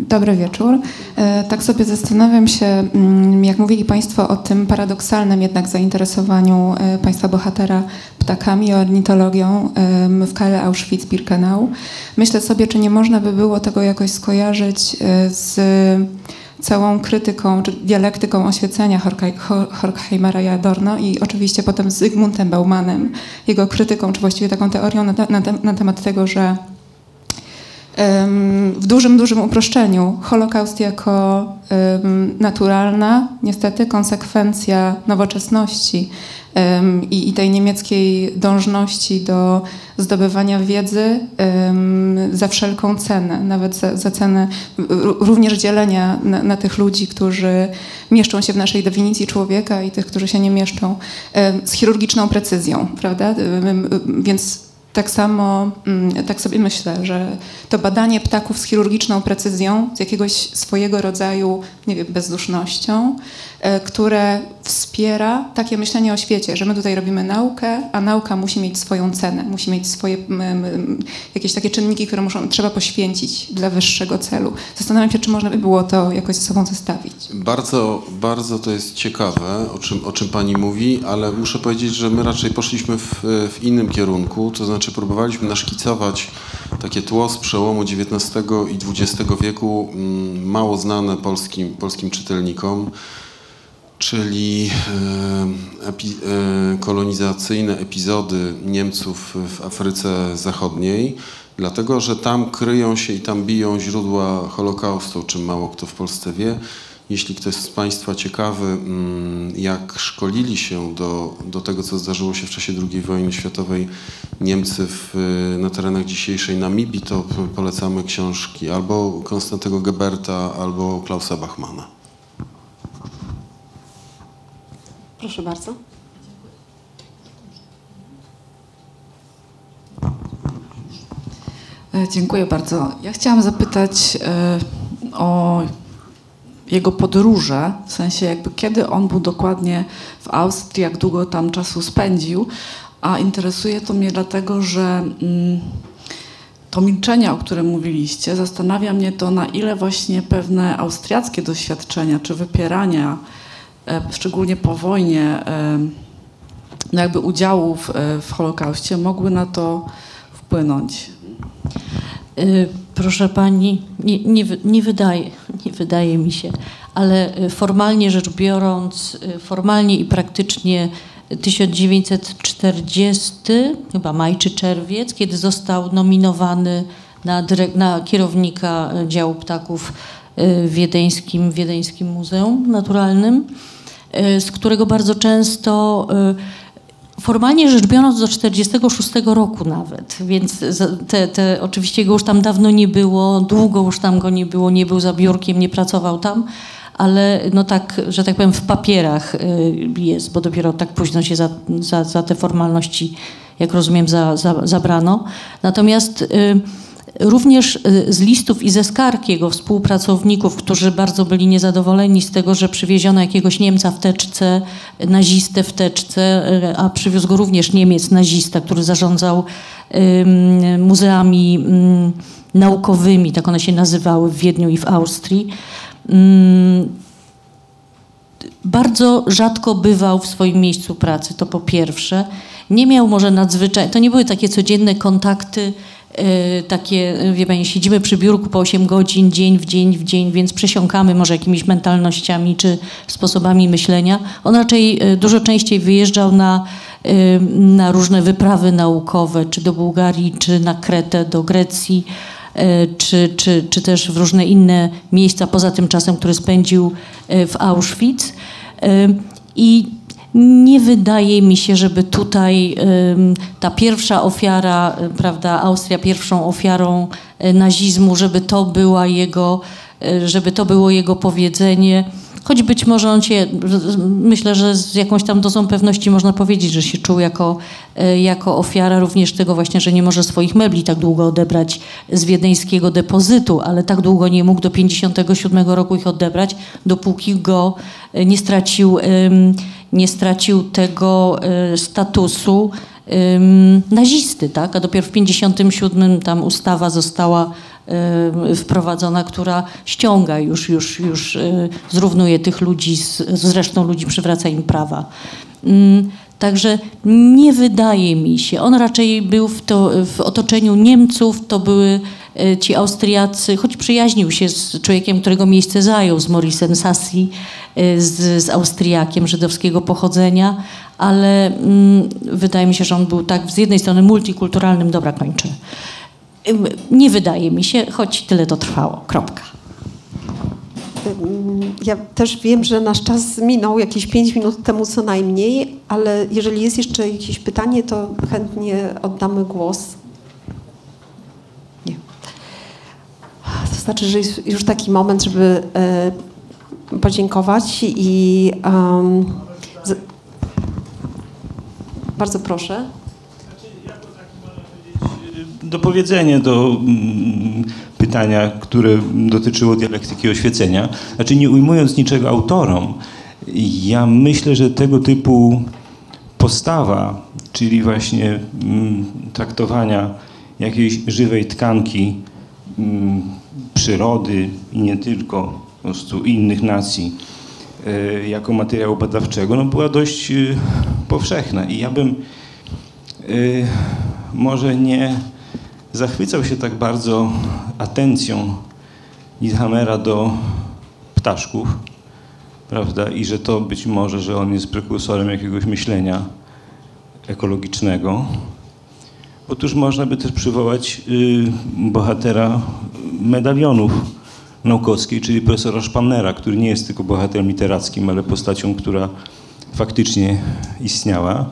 Dobry wieczór. E, Tak sobie zastanawiam się, mm, jak mówili Państwo o tym paradoksalnym jednak zainteresowaniu e, Państwa bohatera ptakami, ornitologią w Kale Auschwitz-Birkenau. Myślę sobie, czy nie można by było tego jakoś skojarzyć e, z całą krytyką czy dialektyką oświecenia Horkhei- Ho- Horkheimera i Adorno i oczywiście potem z Zygmuntem Baumanem, jego krytyką, czy właściwie taką teorią na, te, na, te, na temat tego, że w dużym, dużym uproszczeniu Holokaust jako naturalna, niestety, konsekwencja nowoczesności i, i tej niemieckiej dążności do zdobywania wiedzy za wszelką cenę, nawet za, za cenę również dzielenia na, na tych ludzi, którzy mieszczą się w naszej definicji człowieka i tych, którzy się nie mieszczą, z chirurgiczną precyzją, prawda? Więc tak samo, mm, tak sobie myślę, że to badanie ptaków z chirurgiczną precyzją, z jakiegoś swojego rodzaju, nie wiem, bezdusznością, e, które wspiera takie myślenie o świecie, że my tutaj robimy naukę, a nauka musi mieć swoją cenę, musi mieć swoje jakieś takie czynniki, które muszą, trzeba poświęcić dla wyższego celu. Zastanawiam się, czy można by było to jakoś ze sobą zestawić. Bardzo, bardzo to jest ciekawe, o czym, o czym pani mówi, ale muszę powiedzieć, że my raczej poszliśmy w, w innym kierunku, to znaczy próbowaliśmy naszkicować takie tło z przełomu XIX i XX wieku, mm, mało znane polskim, polskim czytelnikom, czyli e, epi, e, kolonizacyjne epizody Niemców w Afryce Zachodniej, dlatego że tam kryją się i tam biją źródła Holokaustu, o czym mało kto w Polsce wie. Jeśli ktoś z Państwa ciekawy, mm, jak szkolili się do, do tego, co zdarzyło się w czasie II wojny światowej Niemcy w, na terenach dzisiejszej Namibii, to polecamy książki albo Konstantego Geberta, albo Klausa Bachmana. Proszę bardzo. E, Dziękuję bardzo. Ja chciałam zapytać e, o jego podróże, w sensie jakby kiedy on był dokładnie w Austrii, jak długo tam czasu spędził, a interesuje to mnie dlatego, że mm, to milczenie, o którym mówiliście, zastanawia mnie to, na ile właśnie pewne austriackie doświadczenia czy wypierania, e, szczególnie po wojnie, e, no jakby udziału w, e, w Holokauście mogły na to wpłynąć. Y, Proszę pani, nie, nie, nie, wydaje, nie wydaje mi się, ale y, formalnie rzecz biorąc, y, formalnie i praktycznie 1940, chyba maj czy czerwiec, kiedy został nominowany na, na kierownika działu ptaków w wiedeńskim, wiedeńskim Muzeum Naturalnym, z którego bardzo często Formalnie rzecz biorąc do 46 roku nawet, więc te, te, oczywiście go już tam dawno nie było, długo już tam go nie było, nie był za biurkiem, nie pracował tam, ale no tak, że tak powiem w papierach y, jest, bo dopiero tak późno się za, za, za te formalności, jak rozumiem, za, zabrano. Natomiast y, Również y, z listów i ze skarg jego współpracowników, którzy bardzo byli niezadowoleni z tego, że przywieziono jakiegoś Niemca w teczce, nazistę w teczce, y, a przywiózł go również Niemiec nazista, który zarządzał ym, muzeami ym, naukowymi, tak one się nazywały w Wiedniu i w Austrii. Ym, bardzo rzadko bywał w swoim miejscu pracy, to po pierwsze. Nie miał może nadzwyczaj, to nie były takie codzienne kontakty, takie, e, wie pani, siedzimy przy biurku po 8 godzin, dzień w dzień w dzień, więc przesiąkamy może jakimiś mentalnościami czy sposobami myślenia. On raczej e, dużo częściej wyjeżdżał na, e, na różne wyprawy naukowe, czy do Bułgarii, czy na Kretę, do Grecji czy, czy, czy też w różne inne miejsca poza tym czasem, który spędził w Auschwitz. I nie wydaje mi się, żeby tutaj ta pierwsza ofiara, e, prawda, Austria pierwszą ofiarą e, nazizmu, żeby to była jego, e, żeby to było jego powiedzenie. Choć być może on się, myślę, że z jakąś tam dozą pewności można powiedzieć, że się czuł jako, e, jako ofiara również tego właśnie, że nie może swoich mebli tak długo odebrać z wiedeńskiego depozytu, ale tak długo nie mógł do 57 roku ich odebrać, dopóki go e, nie stracił, nie stracił tego e, statusu nazisty, tak? A dopiero w 57 tam ustawa została wprowadzona, która ściąga już, już, już e, zrównuje tych ludzi z, z resztą ludzi, przywraca im prawa. Mm, Także nie wydaje mi się, on raczej był w, to, w otoczeniu Niemców, to były e, ci Austriacy, choć przyjaźnił się z człowiekiem, którego miejsce zajął, z Morisem Sassi, z, z Austriakiem żydowskiego pochodzenia, ale mm, wydaje mi się, że on był tak z jednej strony multikulturalnym, dobra kończę. Nie wydaje mi się, choć tyle to trwało. Kropka. Ym, Ja też wiem, że nasz czas minął jakieś 5 minut temu co najmniej, ale jeżeli jest jeszcze jakieś pytanie, to chętnie oddamy głos. Nie. To znaczy, że jest już taki moment, żeby e, podziękować i em, z, bardzo proszę. Dopowiedzenie do mm, pytania, które dotyczyło dialektyki oświecenia. Znaczy nie ujmując niczego autorom, ja myślę, że tego typu postawa, czyli właśnie mm, traktowania jakiejś żywej tkanki mm, przyrody i nie tylko, po prostu innych nacji, e, jako materiału badawczego, no była dość e, powszechna. I ja bym e, może nie zachwycał się tak bardzo atencją Nidhammera do ptaszków, prawda, i że to być może, że on jest prekursorem jakiegoś myślenia ekologicznego. Otóż można by też przywołać y, bohatera medalionów naukowskiej, czyli profesora Szpannera, który nie jest tylko bohaterem literackim, ale postacią, która faktycznie istniała.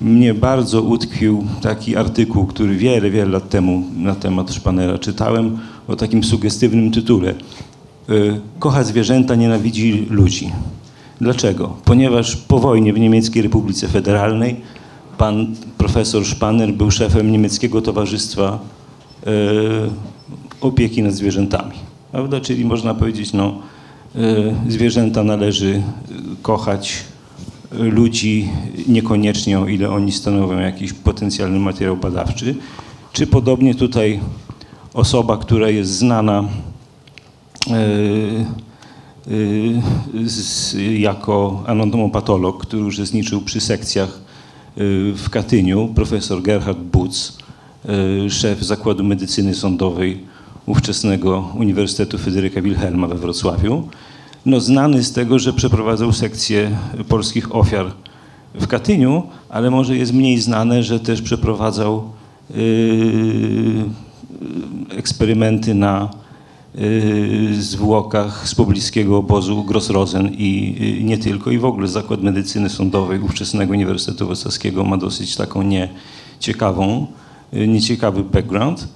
Mnie bardzo utkwił taki artykuł, który wiele, wiele lat temu na temat Szpanera czytałem o takim sugestywnym tytule. Y, Kocha zwierzęta, nienawidzi ludzi. Dlaczego? Ponieważ po wojnie w Niemieckiej Republice Federalnej pan profesor Szpaner był szefem niemieckiego towarzystwa y, opieki nad zwierzętami. Prawda? Czyli można powiedzieć, no, e, zwierzęta należy kochać, ludzi niekoniecznie, o ile oni stanowią jakiś potencjalny materiał badawczy. Czy podobnie tutaj osoba, która jest znana e, z, jako anatomopatolog, który uczestniczył przy sekcjach e, w Katyniu, profesor Gerhard Butz, szef Zakładu Medycyny Sądowej ówczesnego Uniwersytetu Fryderyka Wilhelma we Wrocławiu, no, znany z tego, że przeprowadzał sekcję polskich ofiar w Katyniu, ale może jest mniej znane, że też przeprowadzał yy, eksperymenty na yy, zwłokach z pobliskiego obozu Grossrosen i yy, nie tylko, i w ogóle Zakład Medycyny Sądowej ówczesnego Uniwersytetu Wrocławskiego ma dosyć taką nieciekawą, yy, nieciekawy background,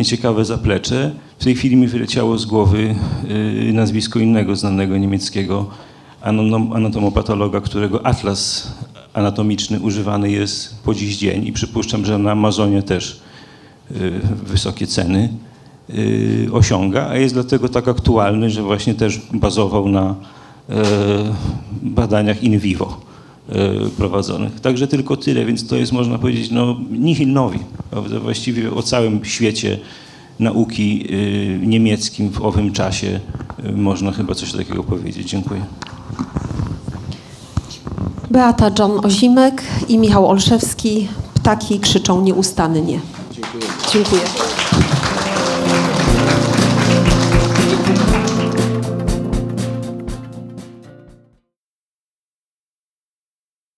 nieciekawe zaplecze. W tej chwili mi wyleciało z głowy yy, nazwisko innego znanego niemieckiego anatom- anatomopatologa, którego atlas anatomiczny używany jest po dziś dzień i przypuszczam, że na Amazonie też y, wysokie ceny y, osiąga, a jest dlatego tak aktualny, że właśnie też bazował na e, badaniach in vivo prowadzonych. Także tylko tyle, więc to jest można powiedzieć no, nihil novi. Prawda? Właściwie o całym świecie nauki y, niemieckim w owym czasie y, można chyba coś takiego powiedzieć. Dziękuję. Beata John Ozimek i Michał Olszewski. Ptaki krzyczą nieustannie. Dziękuję. Dziękuję.